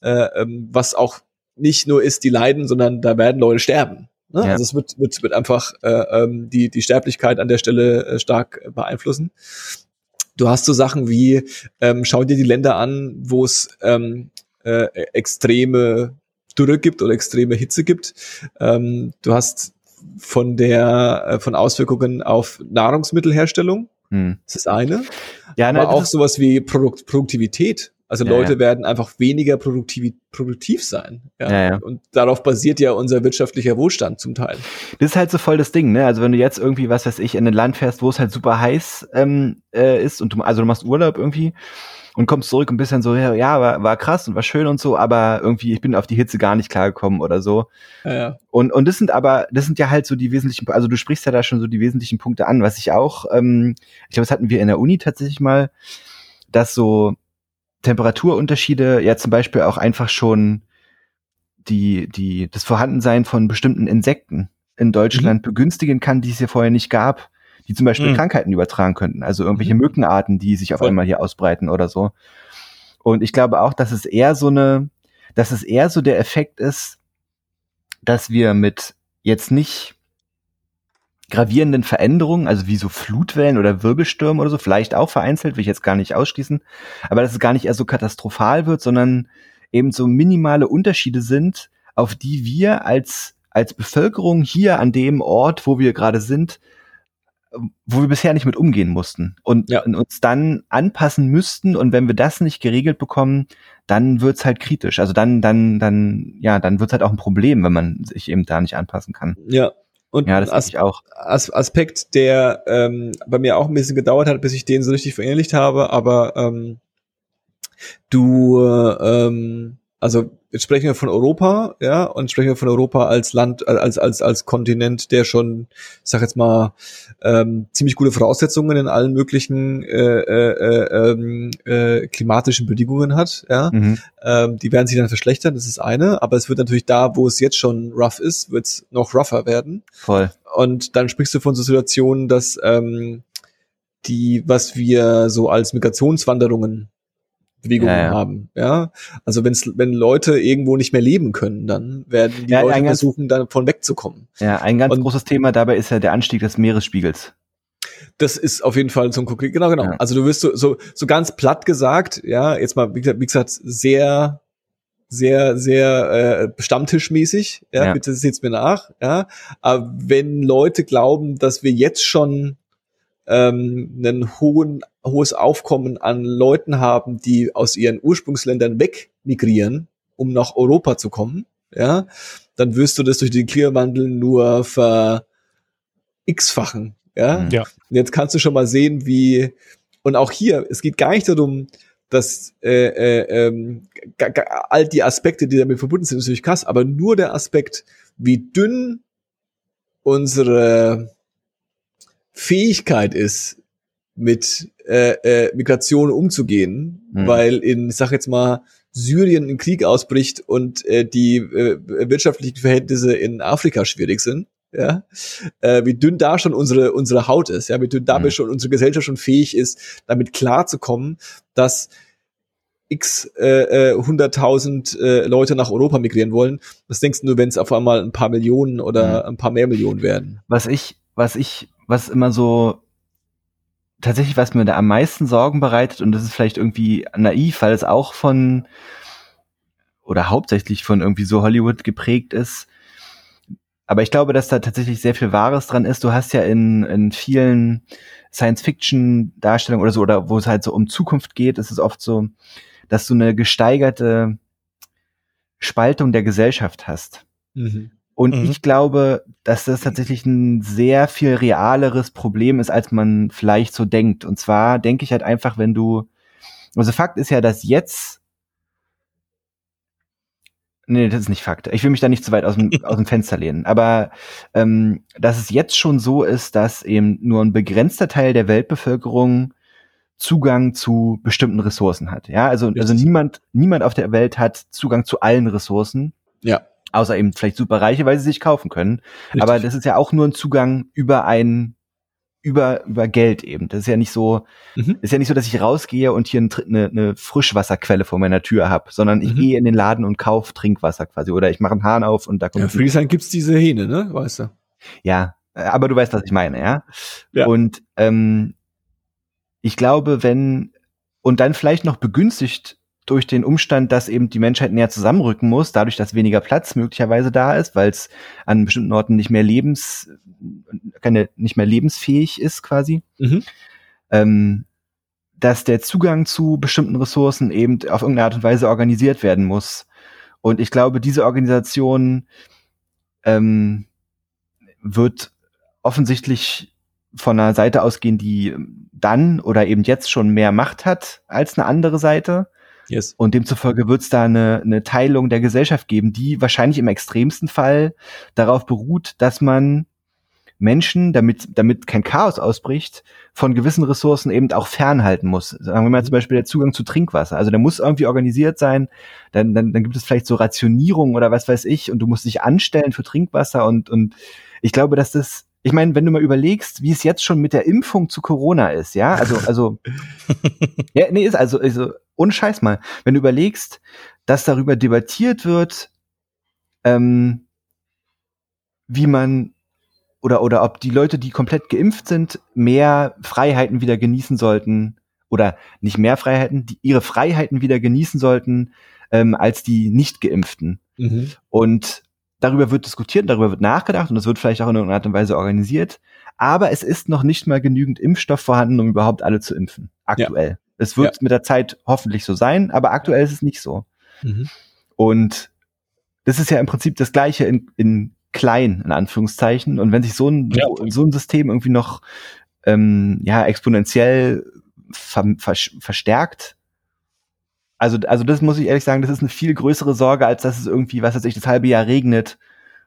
äh, ähm, was auch nicht nur ist, die leiden, sondern da werden Leute sterben. Ne? Ja. Also es wird, wird, wird einfach äh, ähm, die, die Sterblichkeit an der Stelle äh, stark äh, beeinflussen. Du hast so Sachen wie, ähm, schau dir die Länder an, wo es ähm, äh, extreme Dürre gibt oder extreme Hitze gibt. Ähm, du hast von der äh, von Auswirkungen auf Nahrungsmittelherstellung, Hm. das ist eine, Ja, aber das auch sowas wie Produkt, Produktivität. Also Ja, Leute ja. werden einfach weniger produktiv, produktiv sein. Ja? Ja. Und darauf basiert ja unser wirtschaftlicher Wohlstand zum Teil. Das ist halt so voll das Ding, ne? Also wenn du jetzt irgendwie, was weiß ich, in ein Land fährst, wo es halt super heiß ähm, äh, ist und du, also du machst Urlaub irgendwie und kommst zurück und bist dann so, ja, ja, war, war krass und war schön und so, aber irgendwie, ich bin auf die Hitze gar nicht klargekommen oder so. Ja, ja. Und, und das sind aber, das sind ja halt so die wesentlichen, also du sprichst ja da schon so die wesentlichen Punkte an, was ich auch, ähm, ich glaube, das hatten wir in der Uni tatsächlich mal, dass so Temperaturunterschiede ja zum Beispiel auch einfach schon die, die, das Vorhandensein von bestimmten Insekten in Deutschland begünstigen kann, die es ja vorher nicht gab, die zum Beispiel Mhm. Krankheiten übertragen könnten. Also irgendwelche Mhm. Mückenarten, die sich auf Voll. einmal hier ausbreiten oder so. Und ich glaube auch, dass es eher so eine, dass es eher so der Effekt ist, dass wir mit jetzt nicht gravierenden Veränderungen, also wie so Flutwellen oder Wirbelstürme oder so, vielleicht auch vereinzelt, will ich jetzt gar nicht ausschließen, aber dass es gar nicht eher so katastrophal wird, sondern eben so minimale Unterschiede sind, auf die wir als, als Bevölkerung hier an dem Ort, wo wir gerade sind, wo wir bisher nicht mit umgehen mussten und, Ja. uns dann anpassen müssten und wenn wir das nicht geregelt bekommen, dann wird's halt kritisch. Also dann, dann, dann, ja, dann wird's halt auch ein Problem, wenn man sich eben da nicht anpassen kann. ja. Und Ja, das As ich auch. As Aspekt, der ähm, bei mir auch ein bisschen gedauert hat, bis ich den so richtig verinnerlicht habe, aber ähm, du, äh, ähm, also jetzt sprechen wir von Europa, ja, und sprechen wir von Europa als Land, äh, als als als Kontinent, der schon, ich sag jetzt mal, ähm, ziemlich gute Voraussetzungen in allen möglichen äh, äh, äh, ähm, äh, klimatischen Bedingungen hat, ja. Mhm. Ähm, die werden sich dann verschlechtern, das ist eine, aber es wird natürlich da, wo es jetzt schon rough ist, wird es noch rougher werden. Voll. Und dann sprichst du von so Situationen, dass ähm, die, was wir so als Migrationswanderungen Bewegungen Ja, ja. haben, ja. Also wenn's, wenn Leute irgendwo nicht mehr leben können, dann werden die Ja, Leute ganz- versuchen, davon wegzukommen. Ja, ein ganz Und- großes Thema dabei ist ja der Anstieg des Meeresspiegels. Das ist auf jeden Fall so ein konkret, genau, genau. Ja. Also du wirst so, so, so ganz platt gesagt, ja, jetzt mal, wie gesagt, wie gesagt sehr, sehr, sehr äh, stammtischmäßig, ja, Ja. bitte seht's mir nach, ja. Aber wenn Leute glauben, dass wir jetzt schon ähm, einen hohen, hohes Aufkommen an Leuten haben, die aus ihren Ursprungsländern weg migrieren, um nach Europa zu kommen, ja, dann wirst du das durch den Klimawandel nur ver x-fachen, ja. Mhm. Ja. Und jetzt kannst du schon mal sehen, wie und auch hier, es geht gar nicht darum, dass äh, äh, ähm, all die Aspekte, die damit verbunden sind, ist natürlich krass, aber nur der Aspekt, wie dünn unsere Fähigkeit ist, mit äh, äh, Migration umzugehen, Mhm. weil in, ich sag jetzt mal, Syrien ein Krieg ausbricht und äh, die äh, wirtschaftlichen Verhältnisse in Afrika schwierig sind, ja, äh, wie dünn da schon unsere unsere Haut ist, ja, wie dünn damit Mhm. schon unsere Gesellschaft schon fähig ist, damit klarzukommen, dass x äh, äh, hunderttausend äh, Leute nach Europa migrieren wollen. Was denkst du, wenn es auf einmal ein paar Millionen oder ein paar mehr Millionen werden? Was ich, was ich, was immer so tatsächlich, was mir da am meisten Sorgen bereitet, und das ist vielleicht irgendwie naiv, weil es auch von oder hauptsächlich von irgendwie so Hollywood geprägt ist. Aber ich glaube, dass da tatsächlich sehr viel Wahres dran ist. Du hast ja in, in vielen Science-Fiction-Darstellungen oder so, oder wo es halt so um Zukunft geht, ist es oft so, dass du eine gesteigerte Spaltung der Gesellschaft hast. Mhm. Und mhm. ich glaube, dass das tatsächlich ein sehr viel realeres Problem ist, als man vielleicht so denkt. Und zwar denke ich halt einfach, wenn du, also Fakt ist ja, dass jetzt Nee, das ist nicht Fakt. Ich will mich da nicht zu weit aus dem, aus dem Fenster lehnen. Aber ähm, dass es jetzt schon so ist, dass eben nur ein begrenzter Teil der Weltbevölkerung Zugang zu bestimmten Ressourcen hat. Ja, also, also niemand, niemand auf der Welt hat Zugang zu allen Ressourcen. Ja. Außer eben vielleicht Superreiche, weil sie sich kaufen können. Richtig. Aber das ist ja auch nur ein Zugang über ein über, über Geld eben. Das ist ja nicht so, mhm. ist ja nicht so, dass ich rausgehe und hier eine, eine Frischwasserquelle vor meiner Tür habe, sondern ich mhm. gehe in den Laden und kaufe Trinkwasser quasi. Oder ich mache einen Hahn auf und da kommt. Ja, Friesland gibt's diese Hähne, ne? Weißt du? Ja, aber du weißt, was ich meine, ja. ja. Und ähm, ich glaube, wenn und dann vielleicht noch begünstigt durch den Umstand, dass eben die Menschheit näher zusammenrücken muss, dadurch, dass weniger Platz möglicherweise da ist, weil es an bestimmten Orten nicht mehr lebens, keine, nicht mehr lebensfähig ist quasi, mhm. ähm, dass der Zugang zu bestimmten Ressourcen eben auf irgendeine Art und Weise organisiert werden muss. Und ich glaube, diese Organisation ähm, wird offensichtlich von einer Seite ausgehen, die dann oder eben jetzt schon mehr Macht hat als eine andere Seite. Yes. Und demzufolge wird es da eine, eine Teilung der Gesellschaft geben, die wahrscheinlich im extremsten Fall darauf beruht, dass man Menschen, damit, damit kein Chaos ausbricht, von gewissen Ressourcen eben auch fernhalten muss. Sagen wir mal zum Beispiel der Zugang zu Trinkwasser. Also der muss irgendwie organisiert sein. Dann, dann, dann gibt es vielleicht so Rationierung oder was weiß ich und du musst dich anstellen für Trinkwasser und, und ich glaube, dass das ich meine, wenn du mal überlegst, wie es jetzt schon mit der Impfung zu Corona ist, ja, also, also, ja, nee, ist also, also, ohne Scheiß mal, wenn du überlegst, dass darüber debattiert wird, ähm, wie man oder oder ob die Leute, die komplett geimpft sind, mehr Freiheiten wieder genießen sollten oder nicht mehr Freiheiten, die ihre Freiheiten wieder genießen sollten ähm, als die nicht geimpften. Mhm. Und darüber wird diskutiert, darüber wird nachgedacht und es wird vielleicht auch in irgendeiner Art und Weise organisiert. Aber es ist noch nicht mal genügend Impfstoff vorhanden, um überhaupt alle zu impfen. Aktuell. Ja. Es wird ja. mit der Zeit hoffentlich so sein, aber aktuell ist es nicht so. Mhm. Und das ist ja im Prinzip das Gleiche in, in klein, in Anführungszeichen. Und wenn sich so ein, ja. so ein System irgendwie noch ähm, ja, exponentiell ver, ver, verstärkt, also, also das muss ich ehrlich sagen, das ist eine viel größere Sorge, als dass es irgendwie, was weiß ich, das halbe Jahr regnet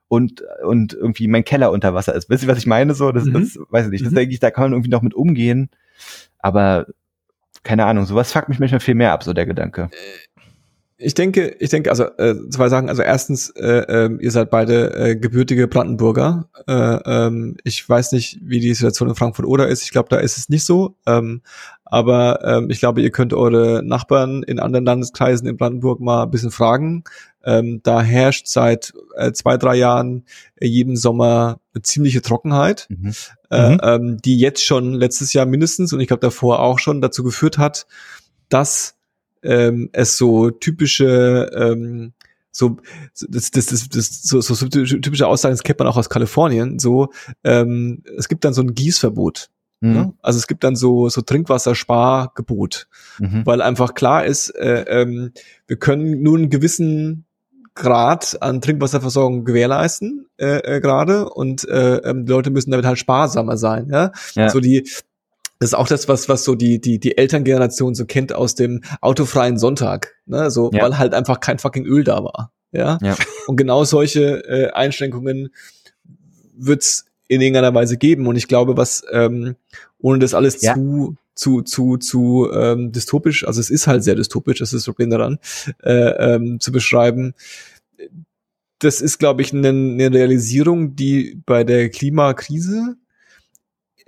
und, und irgendwie mein Keller unter Wasser ist. Wisst ihr, was ich meine? So, das, mhm. das weiß ich nicht. Das mhm. denke ich, da kann man irgendwie noch mit umgehen. Aber keine Ahnung, sowas fuckt mich manchmal viel mehr ab, so der Gedanke. Äh, ich denke, ich denke, also äh, zwei Sachen. Also erstens, äh, äh, ihr seid beide äh, gebürtige Brandenburger. Äh, ähm, ich weiß nicht, wie die Situation in Frankfurt oder ist. Ich glaube, da ist es nicht so. Ähm, aber ähm, ich glaube, ihr könnt eure Nachbarn in anderen Landeskreisen in Brandenburg mal ein bisschen fragen. Ähm, da herrscht seit äh, zwei, drei Jahren äh, jeden Sommer eine ziemliche Trockenheit, mhm. Äh, mhm. ähm, die jetzt schon letztes Jahr mindestens und ich glaube davor auch schon dazu geführt hat, dass ähm, es so typische ähm, so das, das, das, das so, so typische Aussagen, das kennt man auch aus Kalifornien, so ähm, es gibt dann so ein Gießverbot. Mhm. Ne? Also es gibt dann so, so Trinkwasserspargebot, mhm. weil einfach klar ist, äh, ähm, wir können nur einen gewissen Grad an Trinkwasserversorgung gewährleisten äh, äh, gerade und äh, ähm, die Leute müssen damit halt sparsamer sein. Ja, ja. so die das ist auch das, was, was so die, die, die Elterngeneration so kennt aus dem autofreien Sonntag, ne? So, ja. weil halt einfach kein fucking Öl da war. Ja. ja. Und genau solche äh, Einschränkungen wird's in irgendeiner Weise geben. Und ich glaube, was, ähm, ohne das alles ja. zu, zu, zu, zu ähm, dystopisch, also es ist halt sehr dystopisch, das ist das Problem daran, äh, ähm, zu beschreiben. Das ist, glaube ich, eine, eine Realisierung, die bei der Klimakrise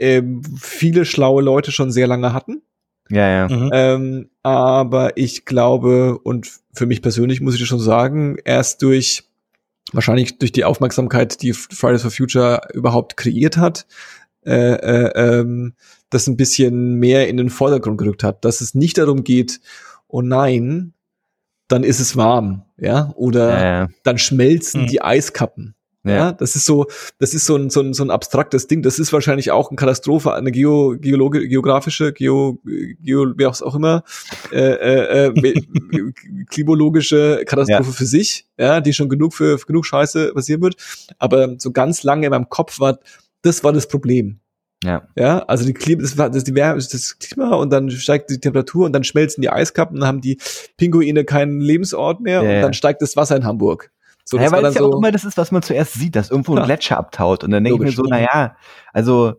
ähm, viele schlaue Leute schon sehr lange hatten. Ja, ja. Mhm. Ähm, aber ich glaube, und für mich persönlich muss ich das schon sagen, erst durch wahrscheinlich durch die Aufmerksamkeit, die Fridays for Future überhaupt kreiert hat, äh, äh, ähm, das ein bisschen mehr in den Vordergrund gerückt hat, dass es nicht darum geht, oh nein, dann ist es warm, ja, oder ja, ja. dann schmelzen mhm. die Eiskappen, Ja. Ja. das ist so, das ist so ein, so ein, so ein abstraktes Ding. Das ist wahrscheinlich auch eine Katastrophe, eine Geo, Geologe, geografische, Geo, Geo, wie auch immer, äh, äh, äh, klimologische Katastrophe für sich, ja, die schon genug für, für genug Scheiße passieren wird. Aber so ganz lange in meinem Kopf war, das war das Problem. Ja. Ja, also die Klima, das das, die Wärme, das Klima und dann steigt die Temperatur und dann schmelzen die Eiskappen und dann haben die Pinguine keinen Lebensort mehr Ja, und ja. dann steigt das Wasser in Hamburg. So, ja, das weil es ja auch so, immer das ist, was man zuerst sieht, dass irgendwo ein. Gletscher abtaut. Und dann denke ich mir so, naja, also,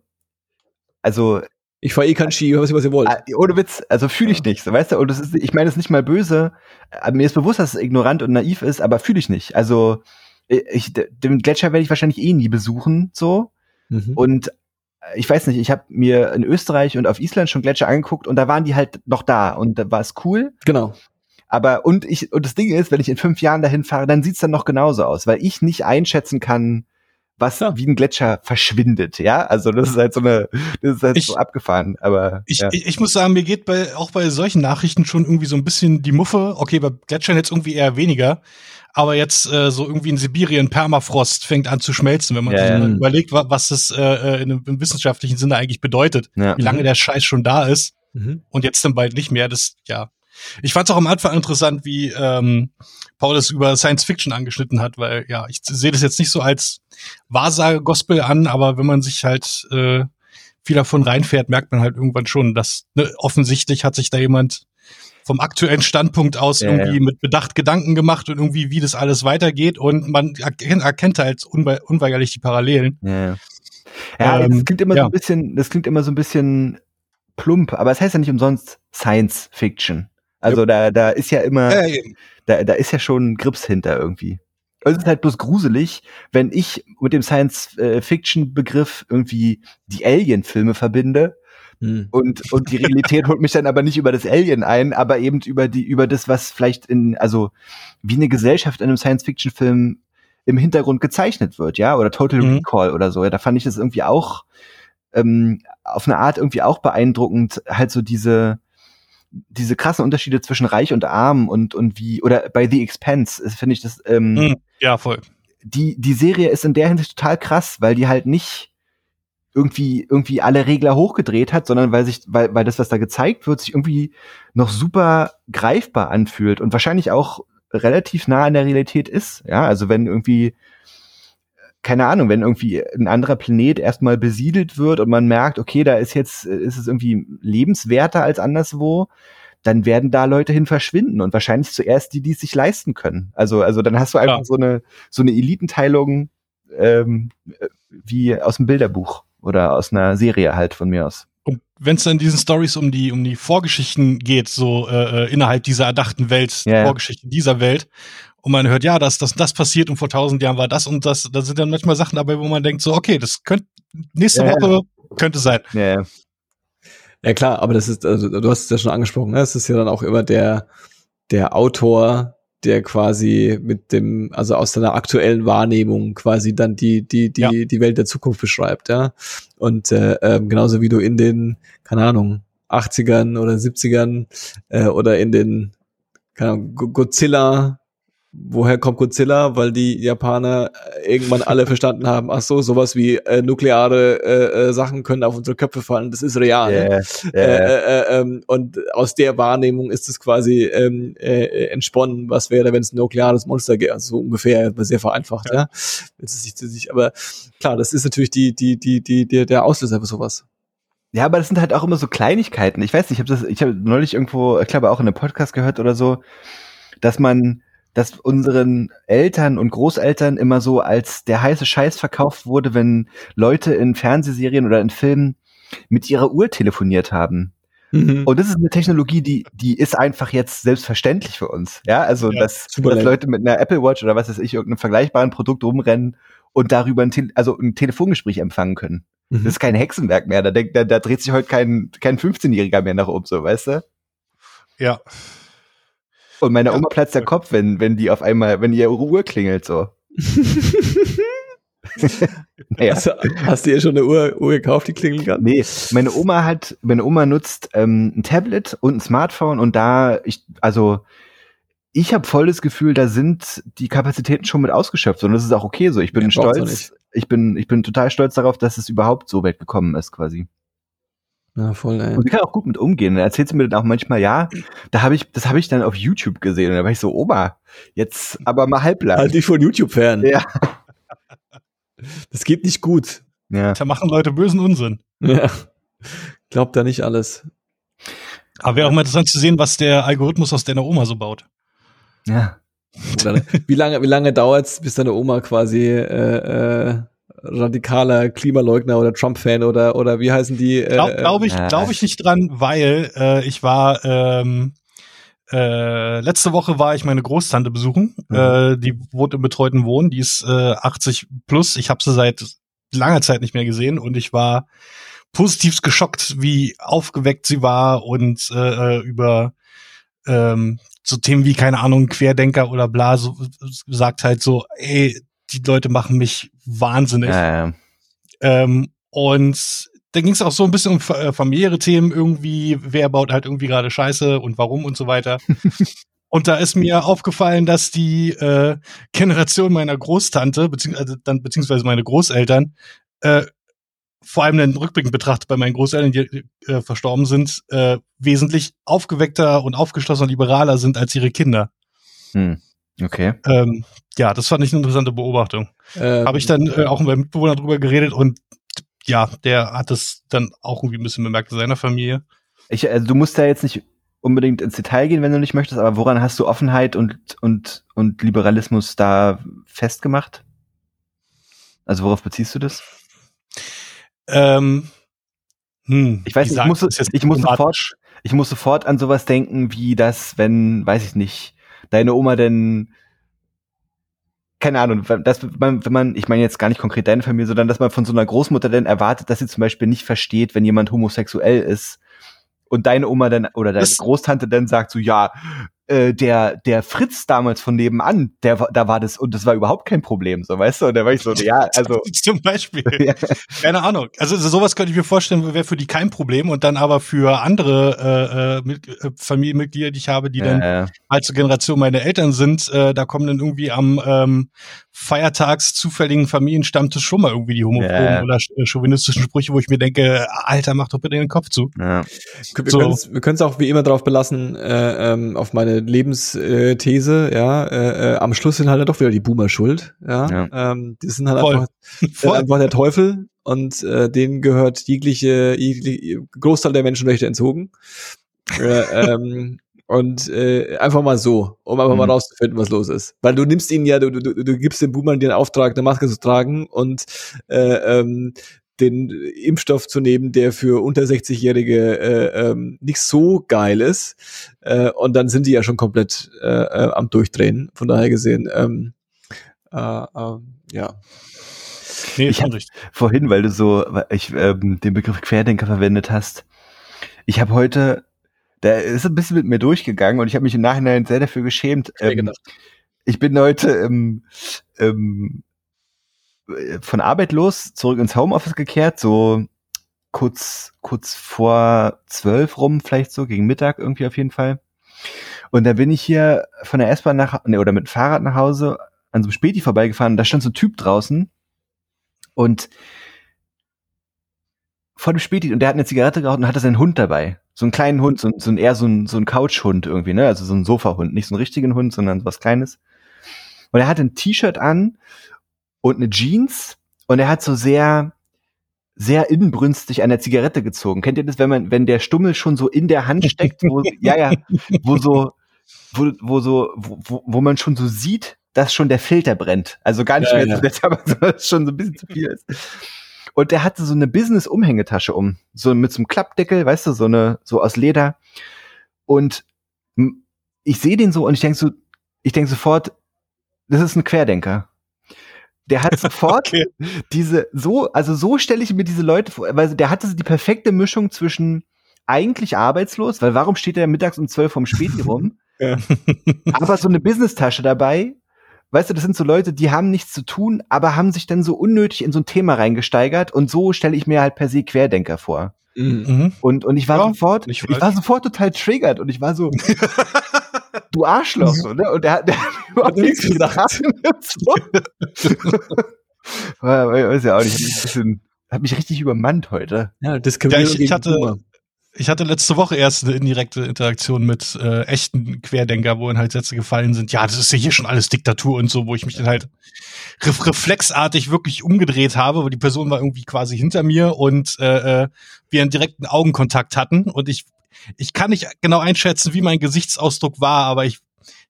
also, ich fahre eh kein Ski, was, was ihr wollt. äh, ohne Witz, also fühle ich nicht, so, weißt du? Und das ist, ich meine es ist nicht mal böse, äh, mir ist bewusst, dass es ignorant und naiv ist, aber fühle ich nicht. Also, ich, den Gletscher werde ich wahrscheinlich eh nie besuchen, so. Mhm. Und äh, ich weiß nicht, ich habe mir in Österreich und auf Island schon Gletscher angeguckt und da waren die halt noch da und da war es cool. Genau. Aber und ich und das Ding ist, wenn ich in fünf Jahren dahin fahre, dann sieht's dann noch genauso aus, weil ich nicht einschätzen kann, was Ja. wie ein Gletscher verschwindet. Ja, also das ist halt so eine, das ist halt Ich- so abgefahren. Aber Ich, ja. ich, ich muss sagen, mir geht bei, auch bei solchen Nachrichten schon irgendwie so ein bisschen die Muffe. Okay, bei Gletschern jetzt irgendwie eher weniger. Aber jetzt äh, so irgendwie in Sibirien Permafrost fängt an zu schmelzen, wenn man Ja, sich überlegt, wa was das äh, äh, in einem, im wissenschaftlichen Sinne eigentlich bedeutet. ja. Wie lange der Scheiß schon da ist Mhm. und jetzt dann bald nicht mehr. Das, ja. Ich fand es auch am Anfang interessant, wie ähm, Paul es über Science Fiction angeschnitten hat, weil ja, ich sehe das jetzt nicht so als Wahrsage-Gospel an, aber wenn man sich halt äh, viel davon reinfährt, merkt man halt irgendwann schon, dass ne, offensichtlich hat sich da jemand vom aktuellen Standpunkt aus Ja, irgendwie mit Bedacht Gedanken gemacht und irgendwie, wie das alles weitergeht und man erkennt, erkennt halt unwe unweigerlich die Parallelen. Ja, ja. ja Ähm, das klingt immer so ja. ein bisschen, das klingt immer so ein bisschen plump, aber es heißt ja nicht umsonst Science Fiction. Also da, da ist ja immer, Äh, da, da ist ja schon Grips hinter irgendwie. Es ist halt bloß gruselig, wenn ich mit dem Science-Fiction-Begriff irgendwie die Alien-Filme verbinde Mhm. und, und die Realität holt mich dann aber nicht über das Alien ein, aber eben über die, über das, was vielleicht in, also wie eine Gesellschaft in einem Science-Fiction-Film im Hintergrund gezeichnet wird, ja, oder Total Mhm. Recall oder so. Ja, da fand ich das irgendwie auch ähm, auf eine Art irgendwie auch beeindruckend, halt so diese diese krassen Unterschiede zwischen Reich und Arm und und wie oder bei The Expanse ist, finde ich das ähm, mh, ja, voll. die, die Serie ist in der Hinsicht total krass, weil die halt nicht irgendwie, irgendwie alle Regler hochgedreht hat, sondern weil sich, weil, weil das, was da gezeigt wird, sich irgendwie noch super greifbar anfühlt und wahrscheinlich auch relativ nah an der Realität ist. Ja, also wenn irgendwie, keine Ahnung, wenn irgendwie ein anderer Planet erstmal besiedelt wird und man merkt, okay, da ist jetzt, ist es irgendwie lebenswerter als anderswo, dann werden da Leute hin verschwinden und wahrscheinlich zuerst die, die es sich leisten können. Also, also dann hast du einfach Klar. so eine, so eine Elitenteilung ähm, äh, wie aus dem Bilderbuch oder aus einer Serie halt von mir aus. Und wenn es dann in diesen Stories um die um die Vorgeschichten geht, so äh, äh, innerhalb dieser erdachten Welt, Ja, ja. Vorgeschichten dieser Welt, und man hört, ja, das das das passiert und vor tausend Jahren war das und das, da sind dann manchmal Sachen dabei, wo man denkt, so okay, das könnte nächste Ja, ja. Woche könnte sein. Ja, ja. Ja klar, aber das ist, also du hast es ja schon angesprochen, ne? es ist ja dann auch immer der, der Autor, der quasi mit dem, also aus seiner aktuellen Wahrnehmung quasi dann die, die, die, Ja. die Welt der Zukunft beschreibt, ja. Und äh, ähm, genauso wie du in den, keine Ahnung, 80ern oder 70ern äh, oder in den, keine Ahnung, Go- Godzilla, woher kommt Godzilla? Weil die Japaner äh, irgendwann alle verstanden haben, ach so, sowas wie äh, nukleare äh, äh, Sachen können auf unsere Köpfe fallen, das ist real. Ja, Äh, ja, ja. äh, äh, ähm, und aus der Wahrnehmung ist es quasi ähm, äh, entsponnen, was wäre, wenn es ein nukleares Monster gäbe, also so ungefähr, sehr vereinfacht, ja. Jetzt ist nicht, nicht, aber klar, das ist natürlich die, die, die, die, der, der Auslöser für sowas. Ja, aber das sind halt auch immer so Kleinigkeiten. Ich weiß nicht, ich habe das, ich habe neulich irgendwo, ich glaube auch in einem Podcast gehört oder so, dass man, dass unseren Eltern und Großeltern immer so als der heiße Scheiß verkauft wurde, wenn Leute in Fernsehserien oder in Filmen mit ihrer Uhr telefoniert haben. Mhm. Und das ist eine Technologie, die, die ist einfach jetzt selbstverständlich für uns. Ja, also, Ja, dass, dass. Leute mit einer Apple Watch oder was weiß ich, irgendeinem vergleichbaren Produkt rumrennen und darüber ein, Tele also ein Telefongespräch empfangen können. Mhm. Das ist kein Hexenwerk mehr. Da, denkt, da, da dreht sich heute kein, kein 15-Jähriger mehr nach oben, so, weißt du? Ja. Und meine Ja. Oma platzt der Kopf, wenn, wenn die auf einmal, wenn ihre Uhr klingelt, so. Naja. Hast, du, hast du ihr schon eine Uhr, Uhr gekauft, die klingeln kann? Nee, meine Oma hat, meine Oma nutzt ähm, ein Tablet und ein Smartphone und da, ich, also ich habe voll das Gefühl, da sind die Kapazitäten schon mit ausgeschöpft und das ist auch okay so. Ich bin auch stolz. Ich bin, ich bin total stolz darauf, dass es überhaupt so weit gekommen ist, quasi. Ja, voll, ey. Und sie kann auch gut mit umgehen. Und dann erzählt sie mir dann auch manchmal, ja, da habe ich, das habe ich dann auf YouTube gesehen. Und da war ich so, Oma, jetzt aber mal halblang. Halt dich von YouTube fern. Ja. Das geht nicht gut. ja. Da machen Leute bösen Unsinn. Ja. Glaubt da nicht alles. Aber wäre auch mal interessant zu sehen, was der Algorithmus aus deiner Oma so baut. Ja. Oder, wie lange, wie lange dauert's, bis deine Oma quasi äh, äh, radikaler Klimaleugner oder Trump-Fan oder oder wie heißen die? Äh, Glaube glaub ich, äh, glaub ich nicht dran, weil äh, ich war ähm, äh, letzte Woche war ich meine Großtante besuchen. Mhm. Äh, die wohnt im betreuten Wohnen. Die ist äh, 80 plus. Ich habe sie seit langer Zeit nicht mehr gesehen und ich war positivst geschockt, wie aufgeweckt sie war und äh, über ähm, so Themen wie keine Ahnung Querdenker oder bla so sagt halt so, ey, die Leute machen mich wahnsinnig. Ja. Ähm, und dann ging es auch so ein bisschen um äh, familiäre Themen irgendwie, wer baut halt irgendwie gerade Scheiße und warum und so weiter. und da ist mir aufgefallen, dass die äh, Generation meiner Großtante, beziehungsweise dann beziehungsweise meine Großeltern, äh, vor allem dann rückblickend betrachtet bei meinen Großeltern, die äh, verstorben sind, äh, wesentlich aufgeweckter und aufgeschlossener liberaler sind als ihre Kinder. Hm. Okay. Ähm, ja, das fand ich eine interessante Beobachtung. äh, Habe ich dann äh, auch mit meinem Mitbewohner drüber geredet und ja, der hat es dann auch irgendwie ein bisschen bemerkt in seiner Familie. Ich, also du musst da jetzt nicht unbedingt ins Detail gehen, wenn du nicht möchtest, aber woran hast du Offenheit und, und, und Liberalismus da festgemacht? Also worauf beziehst du das? Ähm, hm, Ich weiß nicht, ich muss, ich muss diplomatisch. sofort, ich muss sofort an sowas denken, wie das, wenn, weiß ich nicht, deine Oma denn, keine Ahnung, dass man, wenn man, ich meine jetzt gar nicht konkret deine Familie, sondern dass man von so einer Großmutter denn erwartet, dass sie zum Beispiel nicht versteht, wenn jemand homosexuell ist und deine Oma dann oder deine Das- Großtante dann sagt so, ja, äh, der, der Fritz damals von nebenan, der, war- da war das, und das war überhaupt kein Problem, so, weißt du, und da war ich so, ja, also, Zum Beispiel. ja, Keine Ahnung. Also so- sowas könnte ich mir vorstellen, wäre für die kein Problem und dann aber für andere äh, äh, Mit- äh, Familienmitglieder, die ich habe, die dann äh, halt zur Generation meine Eltern sind, äh, da kommen dann irgendwie am ähm, feiertags zufälligen Familienstammtisch schon mal irgendwie die homophoben Ja. oder äh, chauvinistischen Sprüche, wo ich mir denke, Alter, mach doch bitte den Kopf zu. ja. Wir So. können es wir können's auch wie immer darauf belassen, äh, ähm, auf meine Lebensthese, ja, äh, äh, am Schluss sind halt dann doch wieder die Boomer schuld, ja, Ja. Ähm, die sind halt Voll. einfach, Voll. einfach der Teufel und äh, denen gehört jegliche, jegliche Großteil der Menschenrechte entzogen äh, ähm, und äh, einfach mal so, um einfach mal Mhm. rauszufinden, was los ist. Weil du nimmst ihnen ja, du, du, du gibst den Boomern den Auftrag, eine Maske zu tragen und äh, ähm, den Impfstoff zu nehmen, der für unter 60-Jährige äh, ähm, nicht so geil ist. Äh, und dann sind die ja schon komplett äh, äh, am Durchdrehen. Von daher gesehen, ähm, äh, äh, ja. Nee, Ich richtig. vorhin, weil du so ich, ähm, den Begriff Querdenker verwendet hast. Ich habe heute, der ist ein bisschen mit mir durchgegangen und ich habe mich im Nachhinein sehr dafür geschämt. Ähm, ich bin heute ähm, ähm, äh, von Arbeit los zurück ins Homeoffice gekehrt, so kurz kurz vor zwölf rum, vielleicht so gegen Mittag irgendwie auf jeden Fall. Und da bin ich hier von der S-Bahn nach ne, oder mit dem Fahrrad nach Hause an so einem Späti vorbeigefahren. Da stand so ein Typ draußen und vor dem Späti und der hat eine Zigarette geraucht und hatte seinen Hund dabei. So einen kleinen Hund, so, so ein eher so ein, so ein Couchhund irgendwie, ne? Also so ein Sofahund, nicht so einen richtigen Hund, sondern was Kleines. Und er hatte ein T-Shirt an und eine Jeans und er hat so sehr, sehr inbrünstig an der Zigarette gezogen. Kennt ihr das, wenn man, wenn der Stummel schon so in der Hand steckt, wo, ja, ja, wo so, wo, wo so, wo, wo- man schon so sieht, dass schon der Filter brennt. Also gar nicht Ja, mehr ja. so nett, aber so, dass es schon so ein bisschen zu viel ist. Und der hatte so eine Business-Umhängetasche um. So mit so einem Klappdeckel, weißt du, so eine, so aus Leder. Und ich sehe den so und ich denke so, ich denke sofort, das ist ein Querdenker. Der hat sofort Okay. diese, so, also so stelle ich mir diese Leute vor, weil der hatte die perfekte Mischung zwischen eigentlich arbeitslos, weil warum steht er mittags um zwölf vom Späti rum, Ja. aber so eine Business-Tasche dabei. Weißt du, das sind so Leute, die haben nichts zu tun, aber haben sich dann so unnötig in so ein Thema reingesteigert und so stelle ich mir halt per se Querdenker vor. Mhm. Mhm. Und, und ich war Ja, sofort, nicht ich war sofort total triggert und ich war so, du Arschloch, so, ne? Und der hat, der hat überhaupt nichts gesagt. weiß ja auch nicht, ich hab mich, hab mich richtig übermannt heute. Ja, das ja, ich, ich hatte, ich hatte letzte Woche erst eine indirekte Interaktion mit äh, echten Querdenker, wo dann halt Sätze gefallen sind, ja, das ist ja hier schon alles Diktatur und so, wo ich mich dann halt ref reflexartig wirklich umgedreht habe, weil die Person war irgendwie quasi hinter mir und äh, äh, wir einen direkten Augenkontakt hatten. Und ich ich kann nicht genau einschätzen, wie mein Gesichtsausdruck war, aber ich,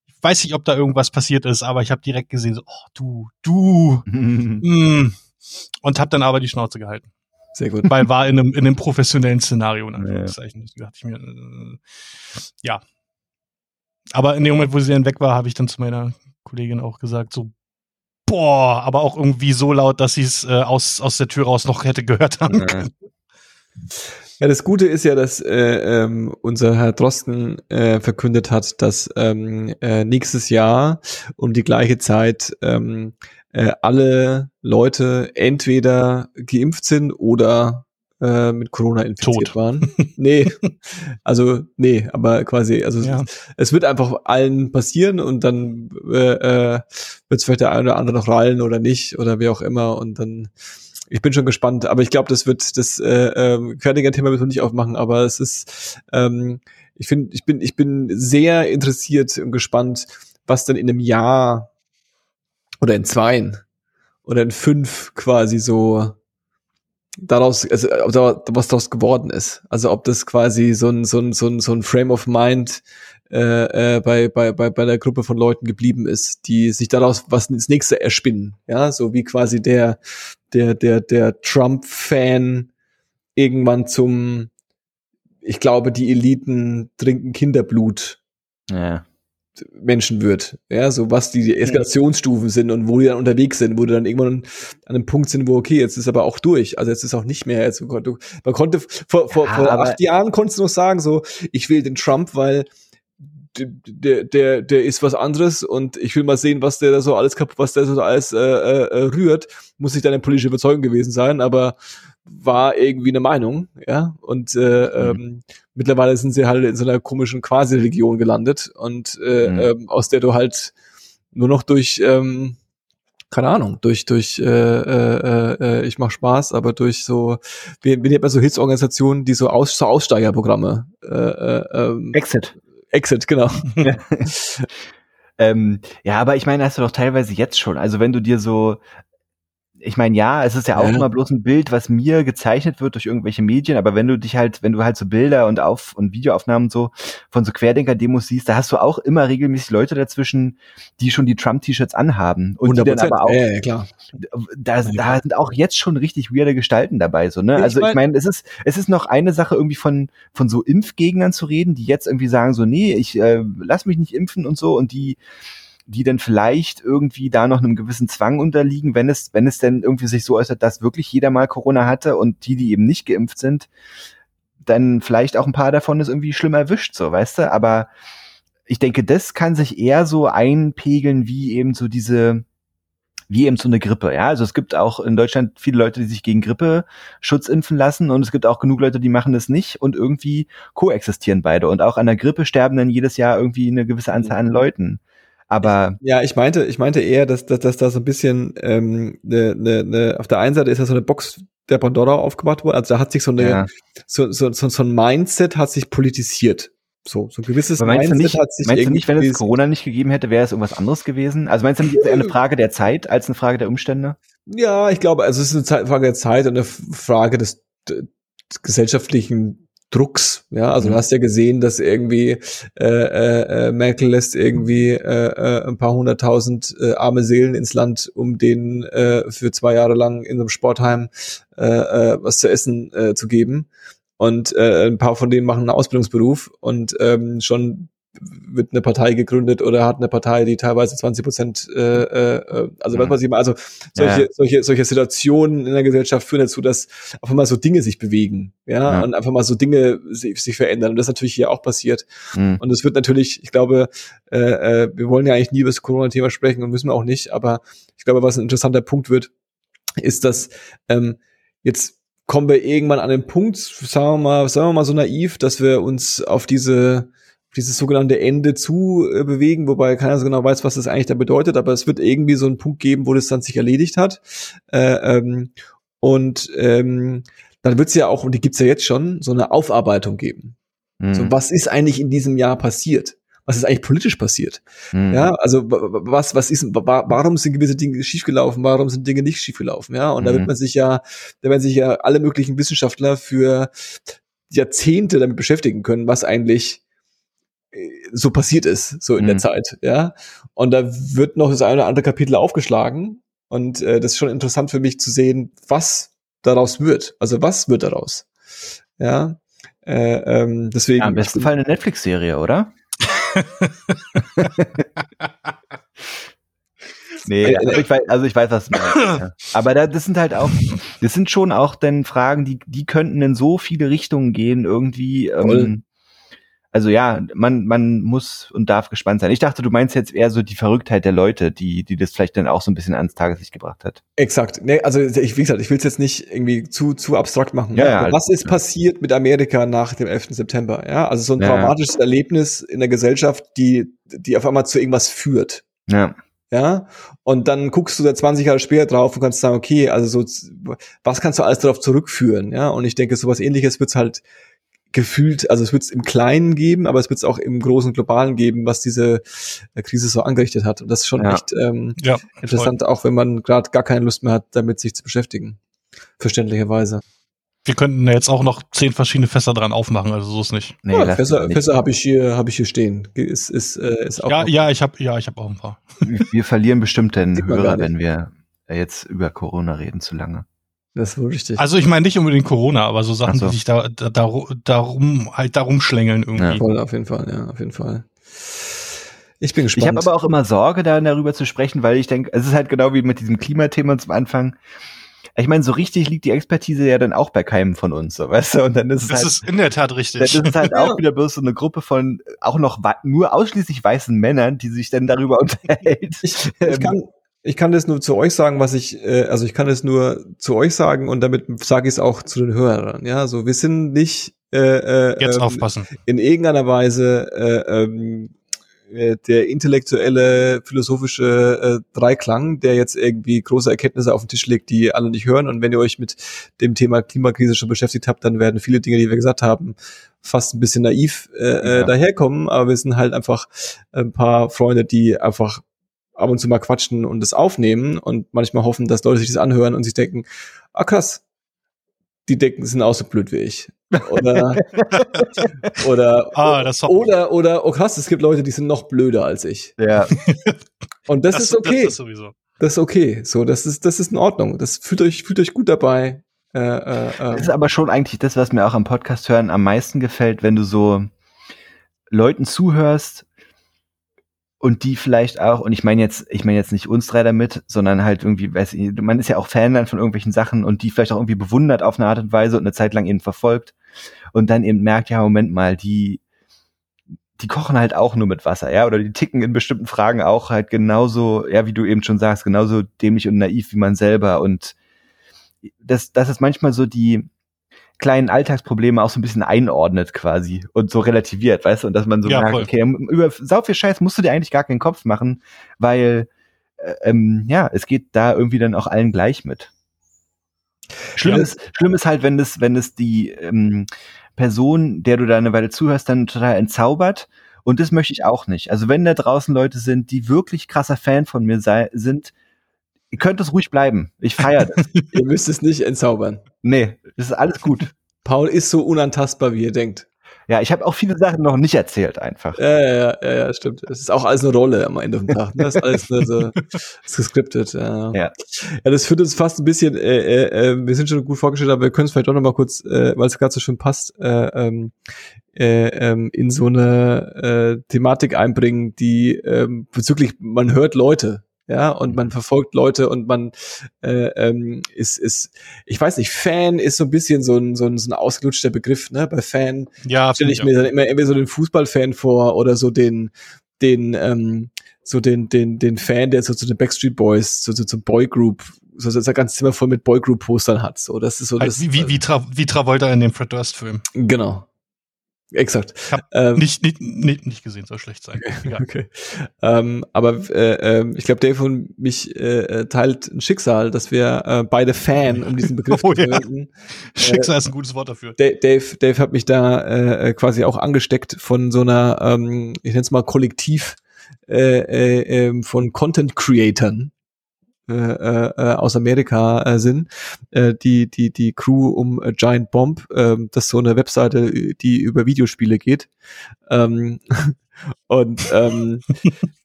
ich weiß nicht, ob da irgendwas passiert ist, aber ich habe direkt gesehen, so, oh, du, du, mm, und habe dann aber die Schnauze gehalten. Sehr gut. Weil war in einem, in einem professionellen Szenario, in Anführungszeichen. Ja. dachte ich mir, äh, ja. Aber in dem Moment, wo sie dann weg war, habe ich dann zu meiner Kollegin auch gesagt, so, boah, aber auch irgendwie so laut, dass sie es äh, aus, aus der Tür raus noch hätte gehört haben können. Ja, das Gute ist ja, dass äh, ähm, unser Herr Drosten äh, verkündet hat, dass ähm, äh, nächstes Jahr um die gleiche Zeit ähm, äh, alle Leute entweder geimpft sind oder äh, mit Corona infiziert Tot. waren. nee, also nee, aber quasi, also ja. es, es, wird einfach allen passieren und dann äh, äh, wird es vielleicht der eine oder andere noch rallen oder nicht oder wie auch immer und dann ich bin schon gespannt, aber ich glaube, das wird das äh, äh, Querdenker-Thema müssen wir nicht aufmachen, aber es ist, ähm, ich finde, ich bin, ich bin sehr interessiert und gespannt, was dann in einem Jahr oder in zweien oder in fünf quasi so daraus, also was daraus geworden ist. Also ob das quasi so ein, so ein, so ein, so ein Frame of Mind äh, äh, bei, bei, bei, bei der Gruppe von Leuten geblieben ist, die sich daraus was ins nächste erspinnen. Ja, so wie quasi der, der, der, der Trump-Fan irgendwann zum, ich glaube, die Eliten trinken Kinderblut. Ja. Menschen wird. Ja, so was die Eskalationsstufen sind und wo die dann unterwegs sind, wo die dann irgendwann an einem Punkt sind, wo okay, jetzt ist aber auch durch. Also jetzt ist auch nicht mehr. Jetzt, du, man konnte vor, vor, ja, vor acht Jahren konntest du noch sagen, so ich will den Trump, weil der, der, der ist was anderes und ich will mal sehen, was der da so alles kaputt, was der so alles äh, äh, äh rührt. Muss nicht deine politische Überzeugung gewesen sein, aber war irgendwie eine Meinung, ja. Und äh, mhm. ähm, mittlerweile sind sie halt in so einer komischen Quasi-Religion gelandet und äh, mhm. ähm, aus der du halt nur noch durch ähm, keine Ahnung, durch, durch äh, äh, äh, ich mach Spaß, aber durch so, wie, wie nennt man so Hilfsorganisationen, die so, Aus, so Aussteigerprogramme äh, äh, ähm, Exit. Exit, genau. ähm, ja, aber ich meine, hast du doch teilweise jetzt schon. Also wenn du dir so ich meine, ja, es ist ja auch ja. immer bloß ein Bild, was mir gezeichnet wird durch irgendwelche Medien, aber wenn du dich halt, wenn du halt so Bilder und Auf- und Videoaufnahmen so von so Querdenker-Demos siehst, da hast du auch immer regelmäßig Leute dazwischen, die schon die Trump-T-Shirts anhaben. Und die dann aber auch, ja, klar. Da, da sind auch jetzt schon richtig weirde Gestalten dabei, so, ne? Also ich meine, mein, es ist, es ist noch eine Sache irgendwie von, von so Impfgegnern zu reden, die jetzt irgendwie sagen so, nee, ich äh, lass mich nicht impfen und so und die die dann vielleicht irgendwie da noch einem gewissen Zwang unterliegen, wenn es, wenn es denn irgendwie sich so äußert, dass wirklich jeder mal Corona hatte und die, die eben nicht geimpft sind, dann vielleicht auch ein paar davon ist irgendwie schlimm erwischt, so, weißt du? Aber ich denke, das kann sich eher so einpegeln wie eben so diese, wie eben so eine Grippe, ja. Also es gibt auch in Deutschland viele Leute, die sich gegen Grippe Schutz impfen lassen und es gibt auch genug Leute, die machen das nicht und irgendwie koexistieren beide. Und auch an der Grippe sterben dann jedes Jahr irgendwie eine gewisse Anzahl an Leuten. Aber ja, ich meinte, ich meinte eher, dass, dass, dass da so ein bisschen ähm, ne, ne, ne, auf der einen Seite ist da so eine Box der Pandora aufgemacht worden. Also da hat sich so eine ja. so, so, so, so ein Mindset hat sich politisiert. So, so ein gewisses Aber Mindset nicht, hat sich meinst. Meinst du nicht, wenn es Corona nicht gegeben hätte, wäre es irgendwas anderes gewesen? Also meinst du nicht, ist eine Frage der Zeit als eine Frage der Umstände? Ja, ich glaube, also es ist eine Frage der Zeit und eine Frage des, des gesellschaftlichen Drucks. Ja, also mhm. du hast ja gesehen, dass irgendwie äh, äh, äh, Merkel lässt irgendwie äh, äh, ein paar hunderttausend äh, arme Seelen ins Land, um denen äh, für zwei Jahre lang in so einem Sportheim äh, äh, was zu essen äh, zu geben. Und äh, ein paar von denen machen einen Ausbildungsberuf und ähm, schon wird eine Partei gegründet oder hat eine Partei, die teilweise 20 Prozent, äh, äh, also was weiß ich mal, also solche, ja. solche, solche Situationen in der Gesellschaft führen dazu, dass einfach mal so Dinge sich bewegen, ja, ja. und einfach mal so Dinge sich, sich verändern. Und das ist natürlich hier auch passiert. Mhm. Und es wird natürlich, ich glaube, äh, äh, wir wollen ja eigentlich nie über das Corona-Thema sprechen und müssen wir auch nicht, aber ich glaube, was ein interessanter Punkt wird, ist, dass ähm, jetzt kommen wir irgendwann an den Punkt, sagen wir mal, sagen wir mal so naiv, dass wir uns auf diese dieses sogenannte Ende zu äh, bewegen, wobei keiner so genau weiß, was das eigentlich da bedeutet, aber es wird irgendwie so einen Punkt geben, wo das dann sich erledigt hat. Äh, ähm, und ähm, dann wird es ja auch, und die gibt's ja jetzt schon, so eine Aufarbeitung geben. Mhm. So, was ist eigentlich in diesem Jahr passiert? Was ist eigentlich politisch passiert? Mhm. Ja, also wa- wa- was, was ist, wa- warum sind gewisse Dinge schiefgelaufen, warum sind Dinge nicht schiefgelaufen? Ja, und da Mhm. wird man sich ja, da werden sich ja alle möglichen Wissenschaftler für Jahrzehnte damit beschäftigen können, was eigentlich so passiert ist, so in der Mhm. Zeit, ja. Und da wird noch das eine oder andere Kapitel aufgeschlagen. Und äh, das ist schon interessant für mich zu sehen, was daraus wird. Also was wird daraus? Ja. Äh, ähm, deswegen. Ja, Am besten Fall eine Netflix-Serie, oder? nee, also ich, weiß, also ich weiß, was du meinst. ja. Aber da, das sind halt auch, das sind schon auch dann Fragen, die, die könnten in so viele Richtungen gehen, irgendwie. Ähm, also ja, man, man muss und darf gespannt sein. Ich dachte, du meinst jetzt eher so die Verrücktheit der Leute, die, die das vielleicht dann auch so ein bisschen ans Tageslicht gebracht hat. Exakt. Nee, also ich, wie gesagt, ich will es jetzt nicht irgendwie zu, zu abstrakt machen. Ja, ja, was ist passiert mit Amerika nach dem 11. September? Ja, also so ein Ja. traumatisches Erlebnis in der Gesellschaft, die, die auf einmal zu irgendwas führt. Ja. Ja, und dann guckst du da 20 Jahre später drauf und kannst sagen, okay, also so, was kannst du alles darauf zurückführen? Ja, und ich denke, sowas ähnliches wird's halt gefühlt, also es wird's im Kleinen geben, aber es wird's auch im großen Globalen geben, was diese äh, Krise so angerichtet hat. Und das ist schon Ja. echt ähm, Ja, interessant, auch wenn man gerade gar keine Lust mehr hat, damit sich zu beschäftigen. Verständlicherweise. Wir könnten jetzt auch noch zehn verschiedene Fässer dran aufmachen, also so ist nicht. Nee, ja, Fässer, nicht. Fässer habe ich hier, habe ich hier stehen. Ist, ist, äh, ist auch Ja, ja, ich habe ja, ich habe auch ein paar. Wir verlieren bestimmt den Hörer, wenn wir jetzt über Corona reden zu lange. Das ist wohl richtig. Also ich meine nicht unbedingt Corona, aber so Sachen, Ach so. die sich da, da, daru- darum halt darum schlängeln irgendwie. Ja. Voll, auf jeden Fall, ja, auf jeden Fall. Ich bin Ich gespannt. habe aber auch immer Sorge, da darüber zu sprechen, weil ich denke, es ist halt genau wie mit diesem Klimathema zum Anfang. Ich meine, so richtig liegt die Expertise ja dann auch bei keinem von uns, so, weißt du? Und dann ist es Das halt, ist in der Tat dann richtig. ist es halt auch wieder bloß so eine Gruppe von auch noch nur ausschließlich weißen Männern, die sich dann darüber unterhält. Ich, ich kann, ich kann das nur zu euch sagen, was ich, äh, also ich kann es nur zu euch sagen und damit sage ich es auch zu den Hörern. Ja, so wir sind nicht äh, äh, Jetzt ähm, aufpassen. in irgendeiner Weise äh, ähm, äh, der intellektuelle, philosophische äh, Dreiklang, der jetzt irgendwie große Erkenntnisse auf den Tisch legt, die alle nicht hören. Und wenn ihr euch mit dem Thema Klimakrise schon beschäftigt habt, dann werden viele Dinge, die wir gesagt haben, fast ein bisschen naiv äh, Ja. äh, daherkommen. Aber wir sind halt einfach ein paar Freunde, die einfach ab und zu mal quatschen und das aufnehmen und manchmal hoffen, dass Leute sich das anhören und sich denken, ah krass, die denken, sind auch so blöd wie ich. Oder, oder, Ah, das ich. oder, oder, oh krass, es gibt Leute, die sind noch blöder als ich. Ja, Und das, ist okay. Das Das, ist sowieso. ist okay. So, das ist, das ist in Ordnung. Das fühlt euch, fühlt euch gut dabei. Äh, äh, das äh. ist aber schon eigentlich das, was mir auch am Podcast hören am meisten gefällt, wenn du so Leuten zuhörst und die vielleicht auch, und ich meine jetzt, ich meine jetzt nicht uns drei damit, sondern halt irgendwie, weiß ich, man ist ja auch Fan dann von irgendwelchen Sachen und die vielleicht auch irgendwie bewundert auf eine Art und Weise und eine Zeit lang eben verfolgt und dann eben merkt, ja, Moment mal, die, die kochen halt auch nur mit Wasser, ja, oder die ticken in bestimmten Fragen auch halt genauso, ja, wie du eben schon sagst, genauso dämlich und naiv wie man selber. Und das, das ist manchmal so die, kleinen Alltagsprobleme auch so ein bisschen einordnet quasi und so relativiert, weißt du, und dass man so Ja, merkt, voll. okay, über sau viel Scheiß musst du dir eigentlich gar keinen Kopf machen, weil äh, ähm, ja, es geht da irgendwie dann auch allen gleich mit. Schlimm, Ja. ist, schlimm ist halt, wenn es, wenn es die ähm, Person, der du da eine Weile zuhörst, dann total entzaubert. Und das möchte ich auch nicht. Also wenn da draußen Leute sind, die wirklich krasser Fan von mir sei, sind, ihr könnt es ruhig bleiben. Ich feiere das. Ihr müsst es nicht entzaubern. nee, das ist alles gut. Paul ist so unantastbar, wie ihr denkt. Ja, ich habe auch viele Sachen noch nicht erzählt einfach. Ja, ja, ja, ja, stimmt. Es ist auch alles eine Rolle am Ende vom Tag. Ne? Das ist alles ne, so, ist gescriptet. Ja. Ja. ja, das führt uns fast ein bisschen, äh, äh, äh, wir sind schon gut vorgestellt, aber wir können es vielleicht doch noch mal kurz, äh, weil es gerade so schön passt, äh, ähm, äh, ähm, in so eine äh, Thematik einbringen, die ähm, bezüglich, man hört Leute, ja, und man verfolgt Leute und man äh, ähm, ist, ist, ich weiß nicht, Fan ist so ein bisschen so ein, so ein, so ein ausgelutschter Begriff, ne? Bei Fan Ja, stelle ich mir dann immer irgendwie so den Fußballfan vor oder so den, den, ähm, so den, den, den Fan, der so zu den Backstreet Boys, so, so zum Boygroup, so, so sein ganzes Zimmer voll mit Boygroup-Postern hat. So, das ist so halt das. wie, wie, wie, Tra wie Travolta in dem Fred Durst-Film. Genau. Exakt. Ich hab Ähm, nicht, nicht, nicht, nicht gesehen, soll schlecht sein. Egal. Okay. Ähm, aber äh, äh, ich glaube, Dave und mich äh, äh, teilt ein Schicksal, dass wir äh, beide Fan, um diesen Begriff Oh zu ja. verwenden. Schicksal ist ein gutes Wort dafür. Da- Dave, Dave hat mich da äh, äh, quasi auch angesteckt von so einer, ähm, ich nenne es mal Kollektiv äh, äh, ähm, von Content Creatern äh, äh, äh, aus Amerika äh, sind. Äh, die die die Crew um äh, Giant Bomb, äh, das ist so eine Webseite, die über Videospiele geht. Ähm, und ähm,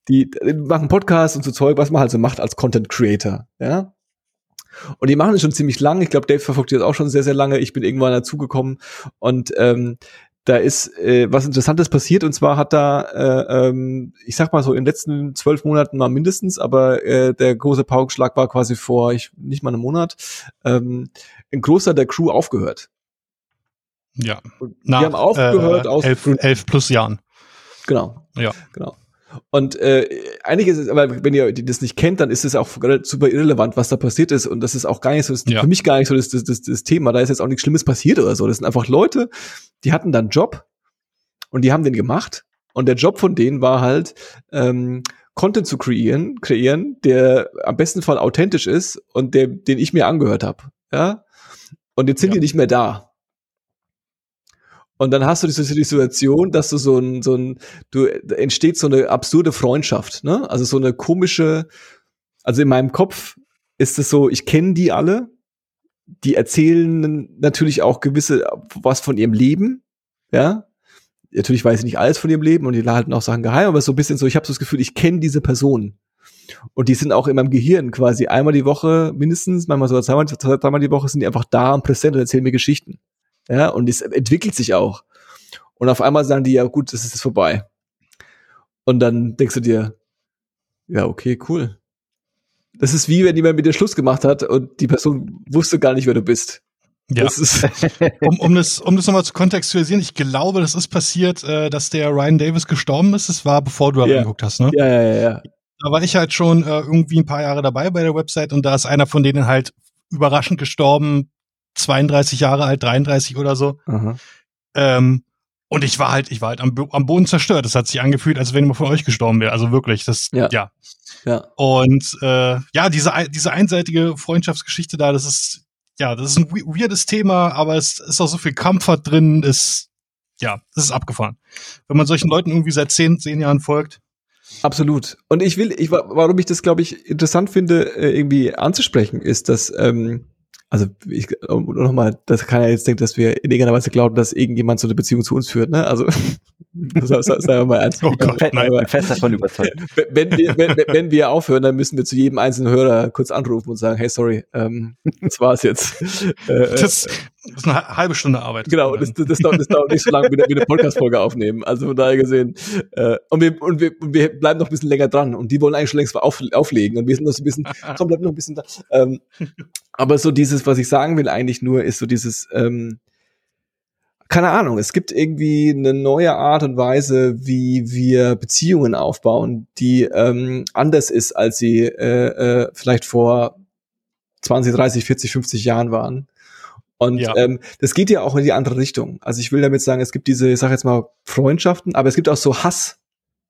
die, die machen Podcasts und so Zeug, was man halt so macht als Content Creator, ja. Und die machen es schon ziemlich lang. Ich glaube, Dave verfolgt die das auch schon sehr, sehr lange. Ich bin irgendwann dazugekommen und ähm, da ist äh, was Interessantes passiert und zwar hat da, äh, ähm, ich sag mal so in den letzten zwölf Monaten mal mindestens, aber äh, der große Paukenschlag war quasi vor ich, nicht mal einem Monat, ähm, ein Großteil der Crew aufgehört. Ja. Nach, die haben aufgehört äh, aus elf, elf plus Jahren. Genau. Ja. Genau. Und äh, eigentlich ist es, aber wenn ihr das nicht kennt, dann ist es auch super irrelevant, was da passiert ist. Und das ist auch gar nicht so, das, Ja. für mich gar nicht so das, das, das, das Thema. Da ist jetzt auch nichts Schlimmes passiert oder so. Das sind einfach Leute, die hatten dann einen Job und die haben den gemacht. Und der Job von denen war halt, ähm, Content zu kreieren, kreieren, der am besten Fall authentisch ist und der, den ich mir angehört habe. Ja. Und jetzt sind Ja. die nicht mehr da. Und dann hast du diese Situation, dass du so ein, so ein, du entsteht so eine absurde Freundschaft, ne? Also so eine komische, also in meinem Kopf ist es so, ich kenne die alle, die erzählen natürlich auch gewisse was von ihrem Leben, ja. Natürlich weiß ich nicht alles von ihrem Leben und die halten auch Sachen geheim, aber so ein bisschen so, ich habe so das Gefühl, ich kenne diese Person. Und die sind auch in meinem Gehirn quasi einmal die Woche mindestens, manchmal sogar zweimal, zweimal die Woche sind die einfach da und präsent und erzählen mir Geschichten. Ja, und es entwickelt sich auch. Und auf einmal sagen die, ja gut, das ist jetzt vorbei. Und dann denkst du dir, ja, okay, cool. Das ist wie, wenn jemand mit dir Schluss gemacht hat und die Person wusste gar nicht, wer du bist. Ja. Das ist, um, um das, um das nochmal zu kontextualisieren, ich glaube, das ist passiert, äh, dass der Ryan Davis gestorben ist. Das war, bevor du Ja. reingeguckt hast, ne? ja, ja, ja, ja. Da war ich halt schon äh, irgendwie ein paar Jahre dabei bei der Website und da ist einer von denen halt überraschend gestorben, 32 Jahre alt, 33 oder so. Ähm, und ich war halt, ich war halt am, am Boden zerstört. Das hat sich angefühlt, als wenn jemand von euch gestorben wäre. Also wirklich, das, Ja. ja. Ja. Und äh, ja, diese, diese einseitige Freundschaftsgeschichte da, das ist, ja, das ist ein we- weirdes Thema, aber es ist auch so viel Comfort drin, ist, ja, das ist abgefahren. Wenn man solchen Leuten irgendwie seit zehn, zehn Jahren folgt. Absolut. Und ich will, ich, wa- warum ich das, glaube ich, interessant finde, äh, irgendwie anzusprechen, ist, dass, ähm, also ich nochmal, das kann ja jetzt denken, dass wir in irgendeiner Weise glauben, dass irgendjemand so eine Beziehung zu uns führt, ne? Also sei, sei, sei mal ernst. Oh Gott, Fe- nein. Ich bin fest davon überzeugt. wenn wir, wenn, wenn wir aufhören, dann müssen wir zu jedem einzelnen Hörer kurz anrufen und sagen, hey, sorry, ähm, das war's jetzt. Äh, Das, das ist eine ha- halbe Stunde Arbeit. Genau, das, das, das, dauert, das dauert nicht so lange wie eine, wie eine Podcast-Folge aufnehmen. Also von daher gesehen. Äh, und, wir, und, wir, und wir bleiben noch ein bisschen länger dran. Und die wollen eigentlich schon längst auf, auflegen. Und wir sind noch so ein bisschen, komm, bleib noch ein bisschen da. Ähm, aber so dieses, was ich sagen will eigentlich nur, ist so dieses, ähm, keine Ahnung, es gibt irgendwie eine neue Art und Weise, wie wir Beziehungen aufbauen, die ähm, anders ist, als sie äh, äh, vielleicht vor 20, 30, 40, 50 Jahren waren. Und Ja. ähm, das geht ja auch in die andere Richtung. Also ich will damit sagen, es gibt diese, ich sag jetzt mal, Freundschaften, aber es gibt auch so Hass.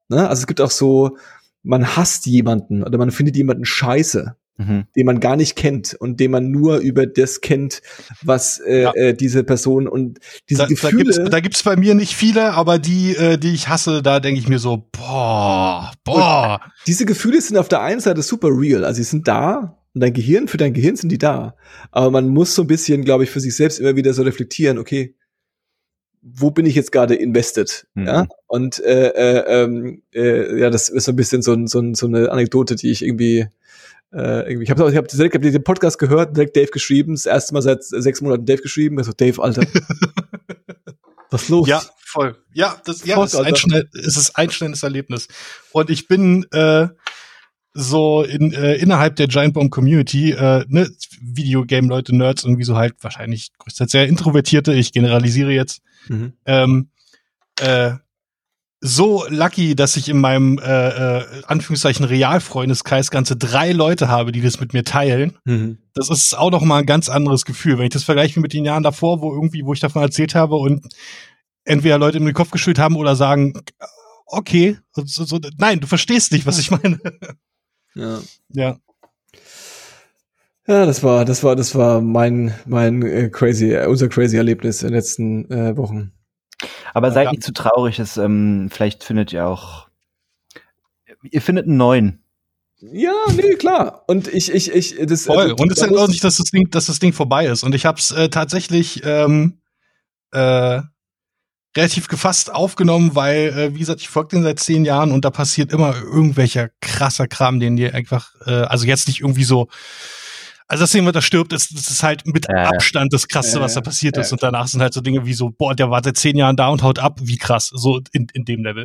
Ne? Also es gibt auch so, man hasst jemanden oder man findet jemanden scheiße, Mhm. den man gar nicht kennt und den man nur über das kennt, was äh, Ja. äh, diese Person und diese Da, da, Gefühle. gibt's, da gibt's bei mir nicht viele, aber die, äh, die ich hasse, da denke ich mir so, boah, boah. diese Gefühle sind auf der einen Seite super real, also sie sind da und dein Gehirn, für dein Gehirn sind die da. Aber man muss so ein bisschen, glaube ich, für sich selbst immer wieder so reflektieren, okay, wo bin ich jetzt gerade invested? Mhm. Ja. Und äh, äh, ähm, äh, ja, das ist so ein bisschen so, so, so eine Anekdote, die ich irgendwie äh, irgendwie, ich habe ich hab direkt hab den Podcast gehört, direkt Dave geschrieben, das erste Mal seit sechs Monaten Dave geschrieben, also Dave, Alter. Was ist los? Ja, voll. Ja, das, ja, Fuck, ist, ein schnell, es ist ein schnelles Erlebnis. Und ich bin äh, so in, äh, innerhalb der Giant Bomb Community, äh, ne, Videogame-Leute, Nerds, irgendwie so halt wahrscheinlich größtenteils sehr Introvertierte, ich generalisiere jetzt, Mhm. ähm, äh, so lucky, dass ich in meinem äh, äh, Anführungszeichen Realfreundeskreis ganze drei Leute habe, die das mit mir teilen. Mhm. Das ist auch noch mal ein ganz anderes Gefühl, wenn ich das vergleiche mit den Jahren davor, wo irgendwie, wo ich davon erzählt habe und entweder Leute in den Kopf geschüttelt haben oder sagen, okay, so, so, nein, du verstehst nicht, was ich meine. Ja. Ja. Ja, das war, das war, das war mein, mein äh, crazy, äh, unser crazy Erlebnis in den letzten äh, Wochen. Aber seid ja. nicht zu traurig, es, ähm, vielleicht findet ihr auch, ihr findet einen neuen. Ja, nee, klar. Und ich, ich, ich, das. Voll. also, und es ist halt auch nicht, dass das Ding, dass das Ding vorbei ist. Und ich habe es äh, tatsächlich ähm, äh, relativ gefasst aufgenommen, weil, äh, wie gesagt, ich folge den seit zehn Jahren und da passiert immer irgendwelcher krasser Kram, den dir einfach, äh, also jetzt nicht irgendwie so. Also das Ding, was da stirbt, ist, das ist halt mit Ja. Abstand das Krasseste, Ja, was da passiert Ja, ist. Und danach sind halt so Dinge wie so, boah, der war seit zehn Jahren da und haut ab, wie krass, so in, in dem Level.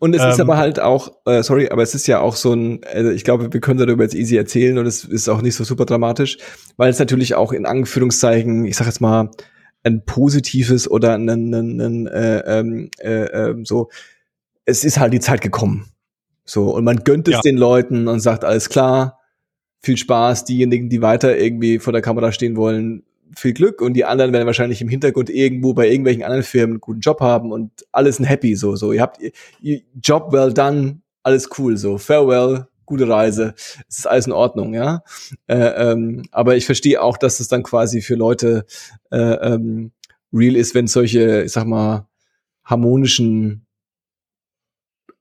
Und es ist Ähm, aber halt auch, äh, sorry, aber es ist ja auch so ein, also ich glaube, wir können darüber jetzt easy erzählen und es ist auch nicht so super dramatisch, weil es natürlich auch in Anführungszeichen, ich sag jetzt mal, ein positives oder ein, ein, ein, ein äh, ähm, äh, ähm, so, es ist halt die Zeit gekommen. So, und man gönnt es Ja. den Leuten und sagt, alles klar, viel Spaß, diejenigen, die weiter irgendwie vor der Kamera stehen wollen, viel Glück und die anderen werden wahrscheinlich im Hintergrund irgendwo bei irgendwelchen anderen Firmen einen guten Job haben und alles ein Happy so so. Ihr habt ihr, Job well done alles cool so. Farewell gute Reise. Es ist alles in Ordnung ja. Äh, ähm, aber ich verstehe auch dass es dann quasi für Leute äh, ähm, real ist wenn solche ich sag mal harmonischen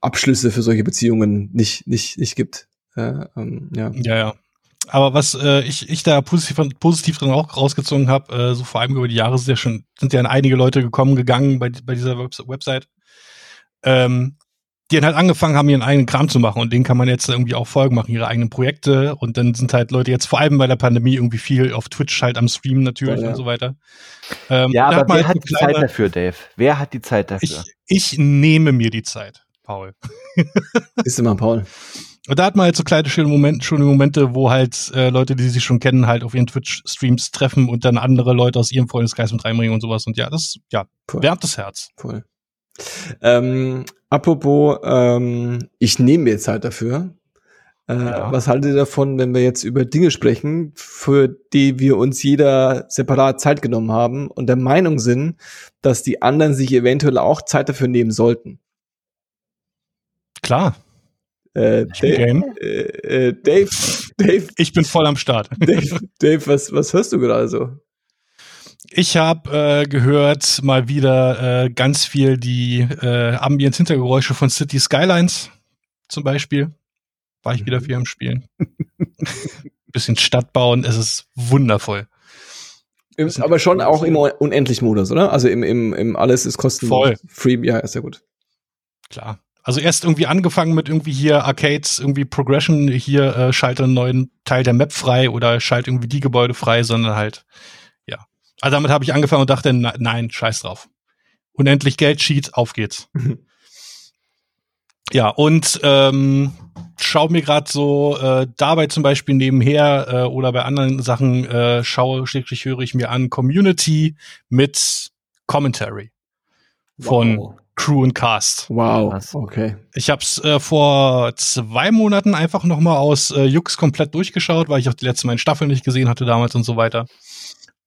Abschlüsse für solche Beziehungen nicht nicht nicht gibt. Äh, ähm, ja. Ja, ja. Aber was äh, ich, ich da positiv, positiv drin auch rausgezogen habe, äh, so vor allem über die Jahre sind ja schon, sind ja einige Leute gekommen, gegangen bei, bei dieser Webs Website, ähm, die dann halt angefangen haben, ihren eigenen Kram zu machen und denen kann man jetzt irgendwie auch Folgen machen, ihre eigenen Projekte und dann sind halt Leute jetzt vor allem bei der Pandemie irgendwie viel auf Twitch halt am Streamen natürlich Voll, ja. und so weiter. Ähm, Ja, aber man wer halt hat die kleine- Zeit dafür, Dave? Wer hat die Zeit dafür? Ich, ich nehme mir die Zeit, Paul. ist immer Paul da hat man halt so kleine schöne Momente, schöne Momente, wo halt äh, Leute, die sich schon kennen, halt auf ihren Twitch-Streams treffen und dann andere Leute aus ihrem Freundeskreis mit reinbringen und sowas. Und ja, das ja, Cool. wärmt das Herz. Voll. Ähm, apropos, ähm, ich nehme mir Zeit dafür. Äh, Ja. Was haltet ihr davon, wenn wir jetzt über Dinge sprechen, für die wir uns jeder separat Zeit genommen haben und der Meinung sind, dass die anderen sich eventuell auch Zeit dafür nehmen sollten? Klar, Äh, Dave, äh, äh, Dave, Dave, Ich bin voll am Start. Dave, Dave was, was hörst du gerade so? Ich habe äh, gehört mal wieder äh, ganz viel die äh, Ambient-Hintergeräusche von City Skylines zum Beispiel. War ich wieder Mhm. viel am Spielen. Bisschen Stadt bauen, es ist wundervoll. Im, aber schon auch im Unendlich-Modus, oder? Also im, im, im alles ist kostenlos. Voll. Free, ja, ist ja gut. Klar. Also erst irgendwie angefangen mit irgendwie hier Arcades, irgendwie Progression, hier äh, schalte einen neuen Teil der Map frei oder schalte irgendwie die Gebäude frei, sondern halt, ja. Also damit habe ich angefangen und dachte, na, nein, scheiß drauf. Unendlich Geld, Cheat, auf geht's. Ja, und ähm, schau mir gerade so äh, dabei zum Beispiel nebenher äh, oder bei anderen Sachen äh, schaue, schrägstrich höre ich mir an Community mit Commentary von Wow. Crew und Cast. Wow, okay. Ich habe es äh, vor zwei Monaten einfach noch mal aus äh, Jux komplett durchgeschaut, weil ich auch die letzten beiden Staffeln nicht gesehen hatte damals und so weiter.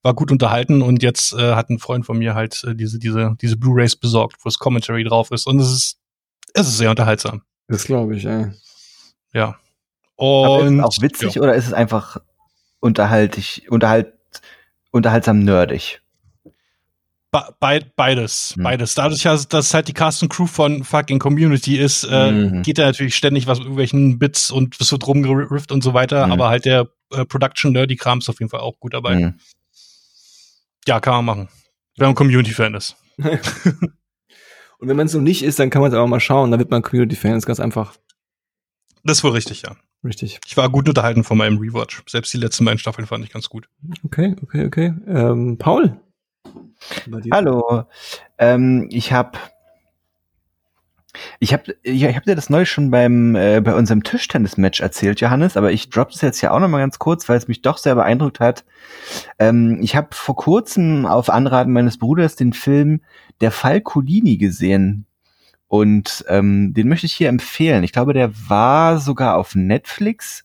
War gut unterhalten und jetzt äh, hat ein Freund von mir halt äh, diese diese diese Blu-rays besorgt, wo das Commentary drauf ist und es ist es ist sehr unterhaltsam. Das glaube ich, ey. Ja. Aber ist Und es auch witzig ja. oder ist es einfach unterhaltig, unterhalt, unterhaltsam nerdig? Be be beides, Hm. beides. Dadurch, dass halt die Cast und Crew von fucking Community ist, äh, Mhm. geht da natürlich ständig was mit irgendwelchen Bits und es wird rumgerifft und so weiter, Mhm. aber halt der äh, Production Nerdy Kram ist auf jeden Fall auch gut dabei. Mhm. Ja, kann man machen. Wenn man Community-Fan ist. Und wenn man es noch nicht ist, dann kann man es aber mal schauen. Da wird man Community-Fan. Ist ganz einfach. Das ist wohl richtig, ja. Richtig. Ich war gut unterhalten von meinem Rewatch. Selbst die letzten beiden Staffeln fand ich ganz gut. Okay, okay, okay. Ähm, Paul. Hallo, ähm, ich habe ich habe ich, hab dir das neulich schon beim äh, bei unserem Tischtennis-Match erzählt, Johannes, aber ich droppe es jetzt ja auch noch mal ganz kurz, weil es mich doch sehr beeindruckt hat. Ähm, ich habe vor kurzem auf Anraten meines Bruders den Film Der Fall Colini gesehen und ähm, den möchte ich hier empfehlen. Ich glaube, der war sogar auf Netflix.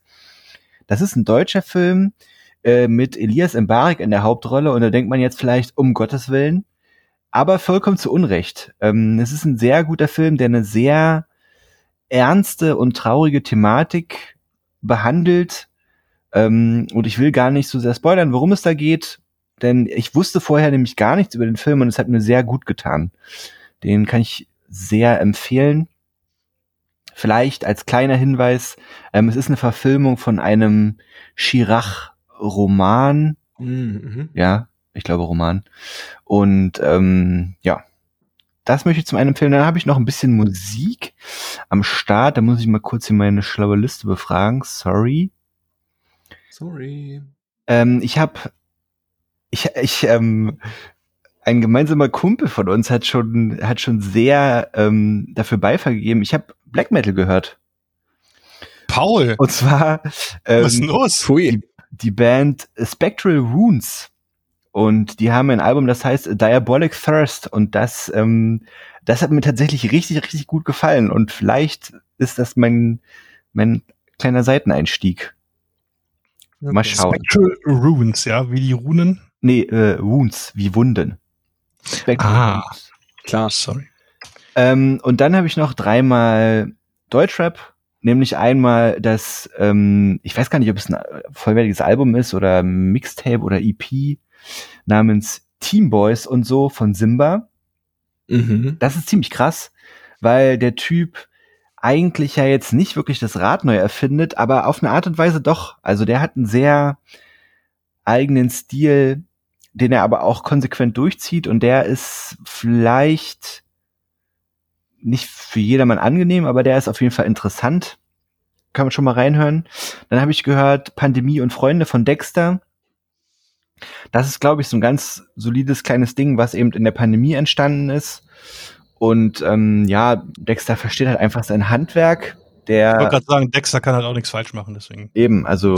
Das ist ein deutscher Film äh, mit Elias Mbarek in der Hauptrolle und da denkt man jetzt vielleicht um Gottes Willen aber vollkommen zu Unrecht. Ähm, es ist ein sehr guter Film, der eine sehr ernste und traurige Thematik behandelt. Ähm, und ich will gar nicht so sehr spoilern, worum es da geht, denn ich wusste vorher nämlich gar nichts über den Film und es hat mir sehr gut getan. Den kann ich sehr empfehlen. Vielleicht als kleiner Hinweis, ähm, es ist eine Verfilmung von einem Chirac-Roman. Mhm. Ja, ich glaube Roman. Und ähm, ja, das möchte ich zum einen empfehlen. Dann habe ich noch ein bisschen Musik am Start. Da muss ich mal kurz hier meine schlaue Liste befragen. Sorry. Sorry. Ähm, ich habe, ich, ich, ähm, ein gemeinsamer Kumpel von uns hat schon, hat schon sehr ähm, dafür Beifall gegeben. Ich habe Black Metal gehört. Paul, Und zwar ähm, was ist denn los? Pfui. Die Band Spectral Wounds. Und die haben ein Album, das heißt Diabolic Thirst. Und das, ähm, das hat mir tatsächlich richtig, richtig gut gefallen. Und vielleicht ist das mein, mein kleiner Seiteneinstieg. Mal schauen. Spectral Runes, ja, wie die Runen. Nee, äh, Wounds, wie Wunden. Spectral Ah. Wounds. Klar. Sorry. Ähm, und dann habe ich noch dreimal Deutschrap, nämlich einmal das, ähm, ich weiß gar nicht, ob es ein vollwertiges Album ist oder Mixtape oder EP namens Team Boys und so von Simba. Mhm. Das ist ziemlich krass, weil der Typ eigentlich ja jetzt nicht wirklich das Rad neu erfindet, aber auf eine Art und Weise doch. Also der hat einen sehr eigenen Stil, den er aber auch konsequent durchzieht und der ist vielleicht nicht für jedermann angenehm, aber der ist auf jeden Fall interessant. Kann man schon mal reinhören. Dann habe ich gehört Pandemie und Freunde von Dexter. Das ist, glaube ich, so ein ganz solides kleines Ding, was eben in der Pandemie entstanden ist. Und ähm, ja, Dexter versteht halt einfach sein Handwerk. Ich wollte Der gerade sagen, Dexter kann halt auch nichts falsch machen, deswegen. eben, also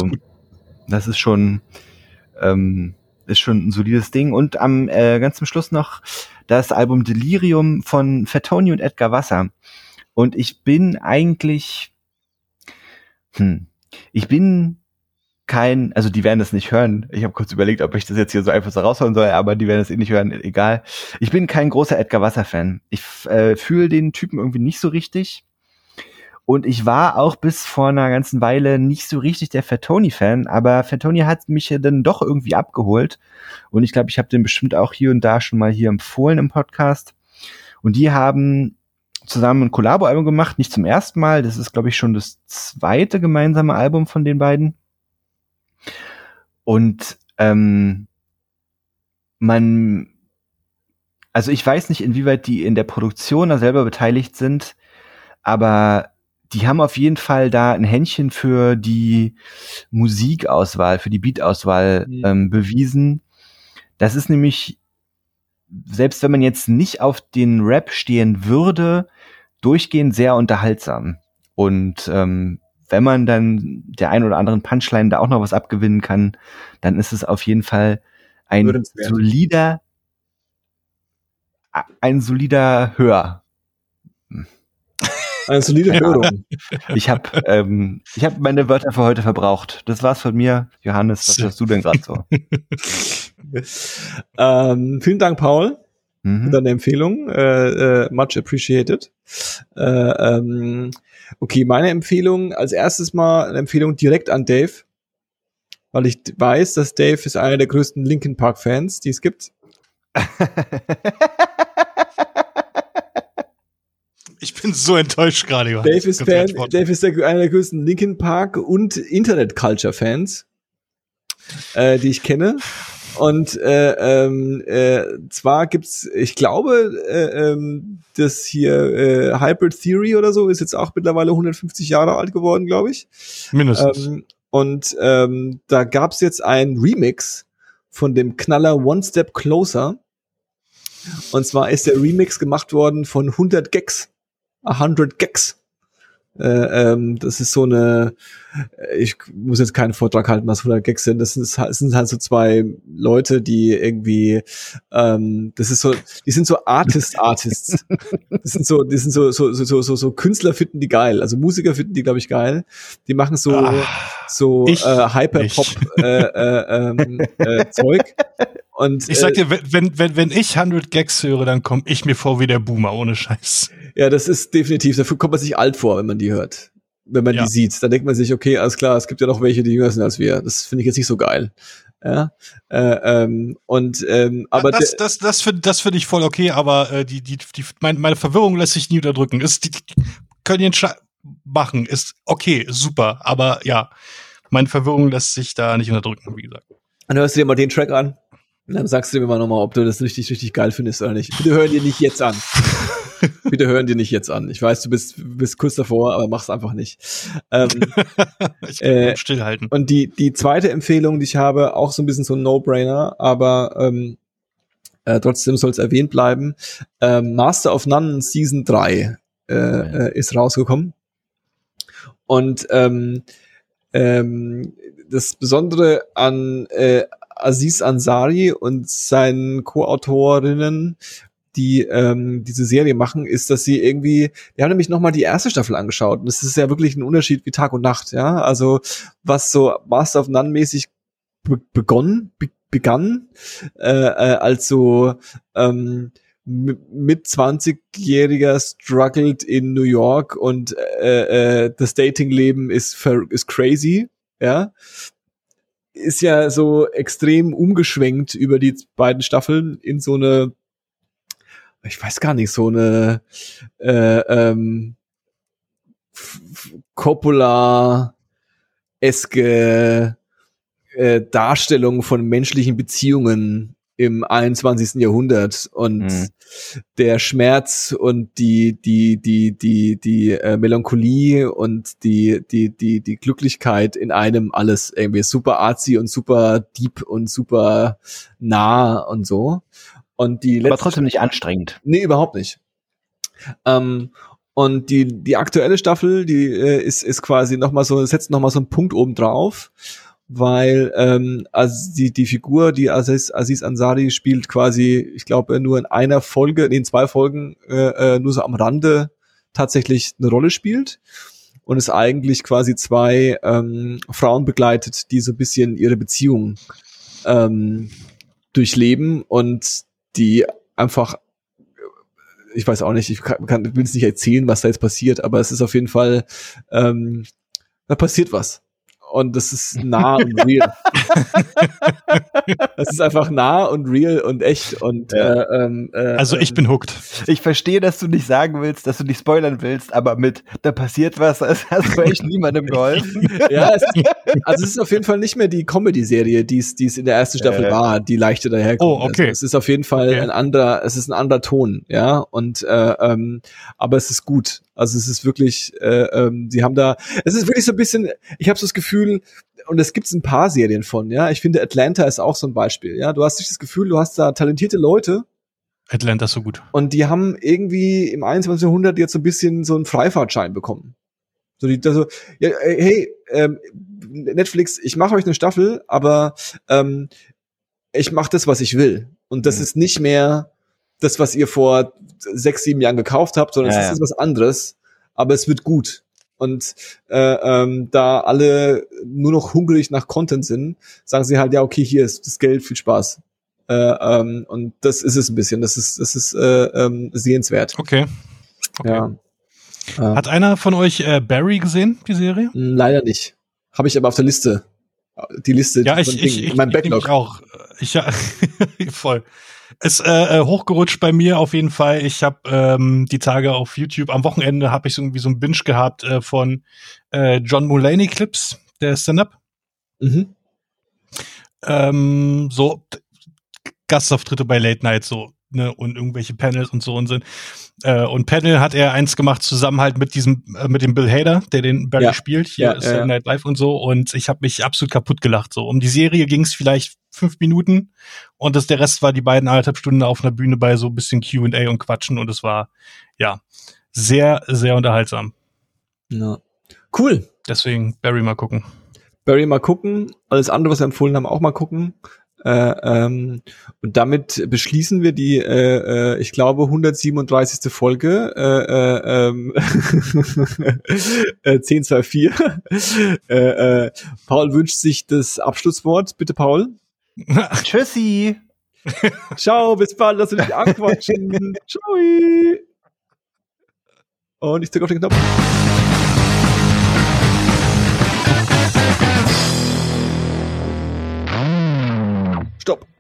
das ist schon ähm, ist schon ein solides Ding. Und am äh, ganz zum Schluss noch das Album Delirium von Fatoni und Edgar Wasser. Und ich bin eigentlich, hm, ich bin kein, also die werden das nicht hören. Ich habe kurz überlegt, ob ich das jetzt hier so einfach so raushauen soll, aber die werden das eh nicht hören, egal. Ich bin kein großer Edgar Wasser-Fan. Ich äh, fühle den Typen irgendwie nicht so richtig. Und ich war auch bis vor einer ganzen Weile nicht so richtig der Fatoni-Fan, aber Fatoni hat mich ja dann doch irgendwie abgeholt. Und ich glaube, ich habe den bestimmt auch hier und da schon mal hier empfohlen im Podcast. Und die haben zusammen ein Collabo-Album gemacht, nicht zum ersten Mal. Das ist, glaube ich, schon das zweite gemeinsame Album von den beiden. Und ähm, man, also ich weiß nicht, inwieweit die in der Produktion da selber beteiligt sind, aber die haben auf jeden Fall da ein Händchen für die Musikauswahl, für die Beatauswahl Mhm. ähm, bewiesen. Das ist nämlich, selbst wenn man jetzt nicht auf den Rap stehen würde, durchgehend sehr unterhaltsam. Und ähm, wenn man dann der ein oder anderen Punchline da auch noch was abgewinnen kann, dann ist es auf jeden Fall ein solider, ein solider Hör. Eine solide. Hörung. Ich habe ähm, ich hab meine Wörter für heute verbraucht. Das war's von mir. Johannes, was hast du denn gerade so? ähm, vielen Dank, Paul, für Mhm. deine Empfehlung. Äh, äh, much appreciated. Äh, ähm, okay, meine Empfehlung, als erstes mal eine Empfehlung direkt an Dave, weil ich weiß, dass Dave ist einer der größten Linkin Park Fans, die es gibt. Ich bin so enttäuscht gerade. Dave ist, Fan. Dave ist der, einer der größten Linkin Park und Internet Culture Fans, äh, die ich kenne. Und äh, ähm, äh, zwar gibt's, ich glaube, äh, ähm, das hier äh, Hybrid Theory oder so ist jetzt auch mittlerweile 150 Jahre alt geworden, glaube ich. Mindestens. Ähm, und ähm, da gab's jetzt ein Remix von dem Knaller One Step Closer. Und zwar ist der Remix gemacht worden von 100 Gags. 100 Gags. Äh, ähm, das ist so eine, ich muss jetzt keinen Vortrag halten, was 100 Gags sind. Das, ist, das sind halt so zwei Leute, die irgendwie, ähm, das ist so, die sind so Artist-Artists. das sind so, die sind so, so, so, so, so Künstler finden die geil. Also Musiker finden die, glaube ich, geil. Die machen so, Ah, so ich äh, Hyperpop äh, äh, ähm, äh, Zeug. Und Ich sag äh, dir, wenn- wenn, wenn, wenn ich 100 Gags höre, dann komme ich mir vor wie der Boomer, ohne Scheiß. Ja, das ist definitiv, dafür kommt man sich alt vor, wenn man die hört. Wenn man Ja. die sieht. Dann denkt man sich, okay, alles klar, es gibt ja noch welche, die jünger sind als wir. Das finde ich jetzt nicht so geil. Ja. Äh, ähm, und ähm, aber das, das, das finde das find ich voll okay, aber äh, die, die, die, meine, meine Verwirrung lässt sich nie unterdrücken. Ist, die, die können ihren Sche machen, ist okay, super, aber ja, meine Verwirrung lässt sich da nicht unterdrücken, wie gesagt. dann hörst du dir mal den Track an. Und dann sagst du mir mal nochmal, ob du das richtig, richtig geil findest oder nicht. Bitte hören dir nicht jetzt an. Bitte hören dir nicht jetzt an. Ich weiß, du bist, bist kurz davor, aber mach's einfach nicht. Ähm, Ich kann Äh, äh, stillhalten. Und die, die zweite Empfehlung, die ich habe, auch so ein bisschen so ein No-Brainer, aber ähm, äh, trotzdem soll es erwähnt bleiben. Ähm, Master of None Season 3 äh, äh, ist rausgekommen. Und ähm, ähm, das Besondere an äh, Aziz Ansari und seinen Co-Autorinnen, die ähm, diese Serie machen, ist, dass sie irgendwie, wir haben nämlich noch mal die erste Staffel angeschaut und das ist ja wirklich ein Unterschied wie Tag und Nacht, ja, also was so Master of None mäßig be begonnen, be begann, äh, äh, als so ähm, mit 20-jähriger struggled in New York und äh, äh, das Datingleben ist ist crazy, ja, ist ja so extrem umgeschwenkt über die beiden Staffeln in so eine, ich weiß gar nicht, so eine äh, ähm, Coppola-eske äh, Darstellung von menschlichen Beziehungen im 21. Jahrhundert und Mhm. der Schmerz und die die die die die äh, Melancholie und die die die die Glücklichkeit in einem alles irgendwie super artsy und super deep und super nah und so und die Aber trotzdem nicht anstrengend. Nee, überhaupt nicht. Ähm, und die, die aktuelle Staffel, die äh, ist, ist quasi noch mal so, setzt noch mal so einen Punkt oben drauf, weil ähm, also die, die Figur, die Aziz, Aziz Ansari spielt quasi, ich glaube, nur in einer Folge, nee, in zwei Folgen äh, äh, nur so am Rande tatsächlich eine Rolle spielt und es eigentlich quasi zwei ähm, Frauen begleitet, die so ein bisschen ihre Beziehung ähm, durchleben und die einfach ich weiß auch nicht, ich kann, kann will es nicht erzählen, was da jetzt passiert, aber es ist auf jeden Fall, ähm, da passiert was. Und das ist nah und real. das ist einfach nah und real und echt und Ja. äh, ähm, äh, Also ich bin hooked. Ich verstehe, dass du nicht sagen willst, dass du nicht spoilern willst, aber mit da passiert was, das hast du echt niemandem geholfen. ja, es ist, also es ist auf jeden Fall nicht mehr die Comedy-Serie, die es die es in der ersten Staffel Äh. war, die leichte daherkommt. Oh, okay. Also es ist auf jeden Fall Okay. ein anderer, es ist ein anderer Ton, ja, und äh, ähm, aber es ist gut. Also es ist wirklich, äh, ähm, sie haben da, es ist wirklich so ein bisschen, ich habe so das Gefühl, und es gibt ein paar Serien von, ja. Ich finde Atlanta ist auch so ein Beispiel, ja. Du hast nicht das Gefühl, du hast da talentierte Leute, Atlanta ist so gut. und die haben irgendwie im 21. Jahrhundert jetzt so ein bisschen so einen Freifahrtschein bekommen. So die, also, ja, äh, hey, ähm, Netflix, ich mache euch eine Staffel, aber ähm, ich mache das, was ich will. Und das Mhm. ist nicht mehr das, was ihr vor sechs, sieben Jahren gekauft habt, sondern Ja, es ja. ist was anderes, aber es wird gut. Und äh, ähm, da alle nur noch hungrig nach Content sind, sagen sie halt, ja, okay, hier ist das Geld, viel Spaß. Äh, ähm, und das ist es ein bisschen. Das ist, das ist äh, ähm, sehenswert. Okay. okay. Ja. Hat einer von euch äh, Barry gesehen, die Serie? leider nicht. Habe ich aber auf der Liste. Die Liste Ja, ich, ich, ich, mein ich, ich Backlog. auch. Ich ja, voll. Ist äh, äh, hochgerutscht bei mir auf jeden Fall. Ich habe ähm, die Tage auf YouTube am Wochenende habe ich so irgendwie so ein Binge gehabt äh, von äh, John Mulaney Clips, der Stand-up. Mhm. Ähm, so Gastauftritte bei Late Night so ne und irgendwelche Panels und so und sind. Äh, und Panel hat er eins gemacht zusammen halt mit diesem äh, mit dem Bill Hader, der den Barry Ja. spielt hier Ja, ist ja, ja. Night Live und so und ich habe mich absolut kaputt gelacht so. Um die Serie ging es vielleicht fünf Minuten und das der Rest war die beiden anderthalb Stunden auf einer Bühne bei so ein bisschen Q&A und Quatschen und es war ja sehr sehr unterhaltsam. Ja. Cool. Deswegen Barry mal gucken. Barry mal gucken. Alles andere, was wir empfohlen haben, auch mal gucken. Äh, ähm, und damit beschließen wir die, äh, äh, ich glaube, 137. Folge äh, äh, ähm, äh, 1024. äh, äh, Paul wünscht sich das Abschlusswort. Bitte, Paul. Tschüssi. Ciao, bis bald. Lass dich anquatschen. Ciao. Und ich drücke auf den Knopf. Stopp.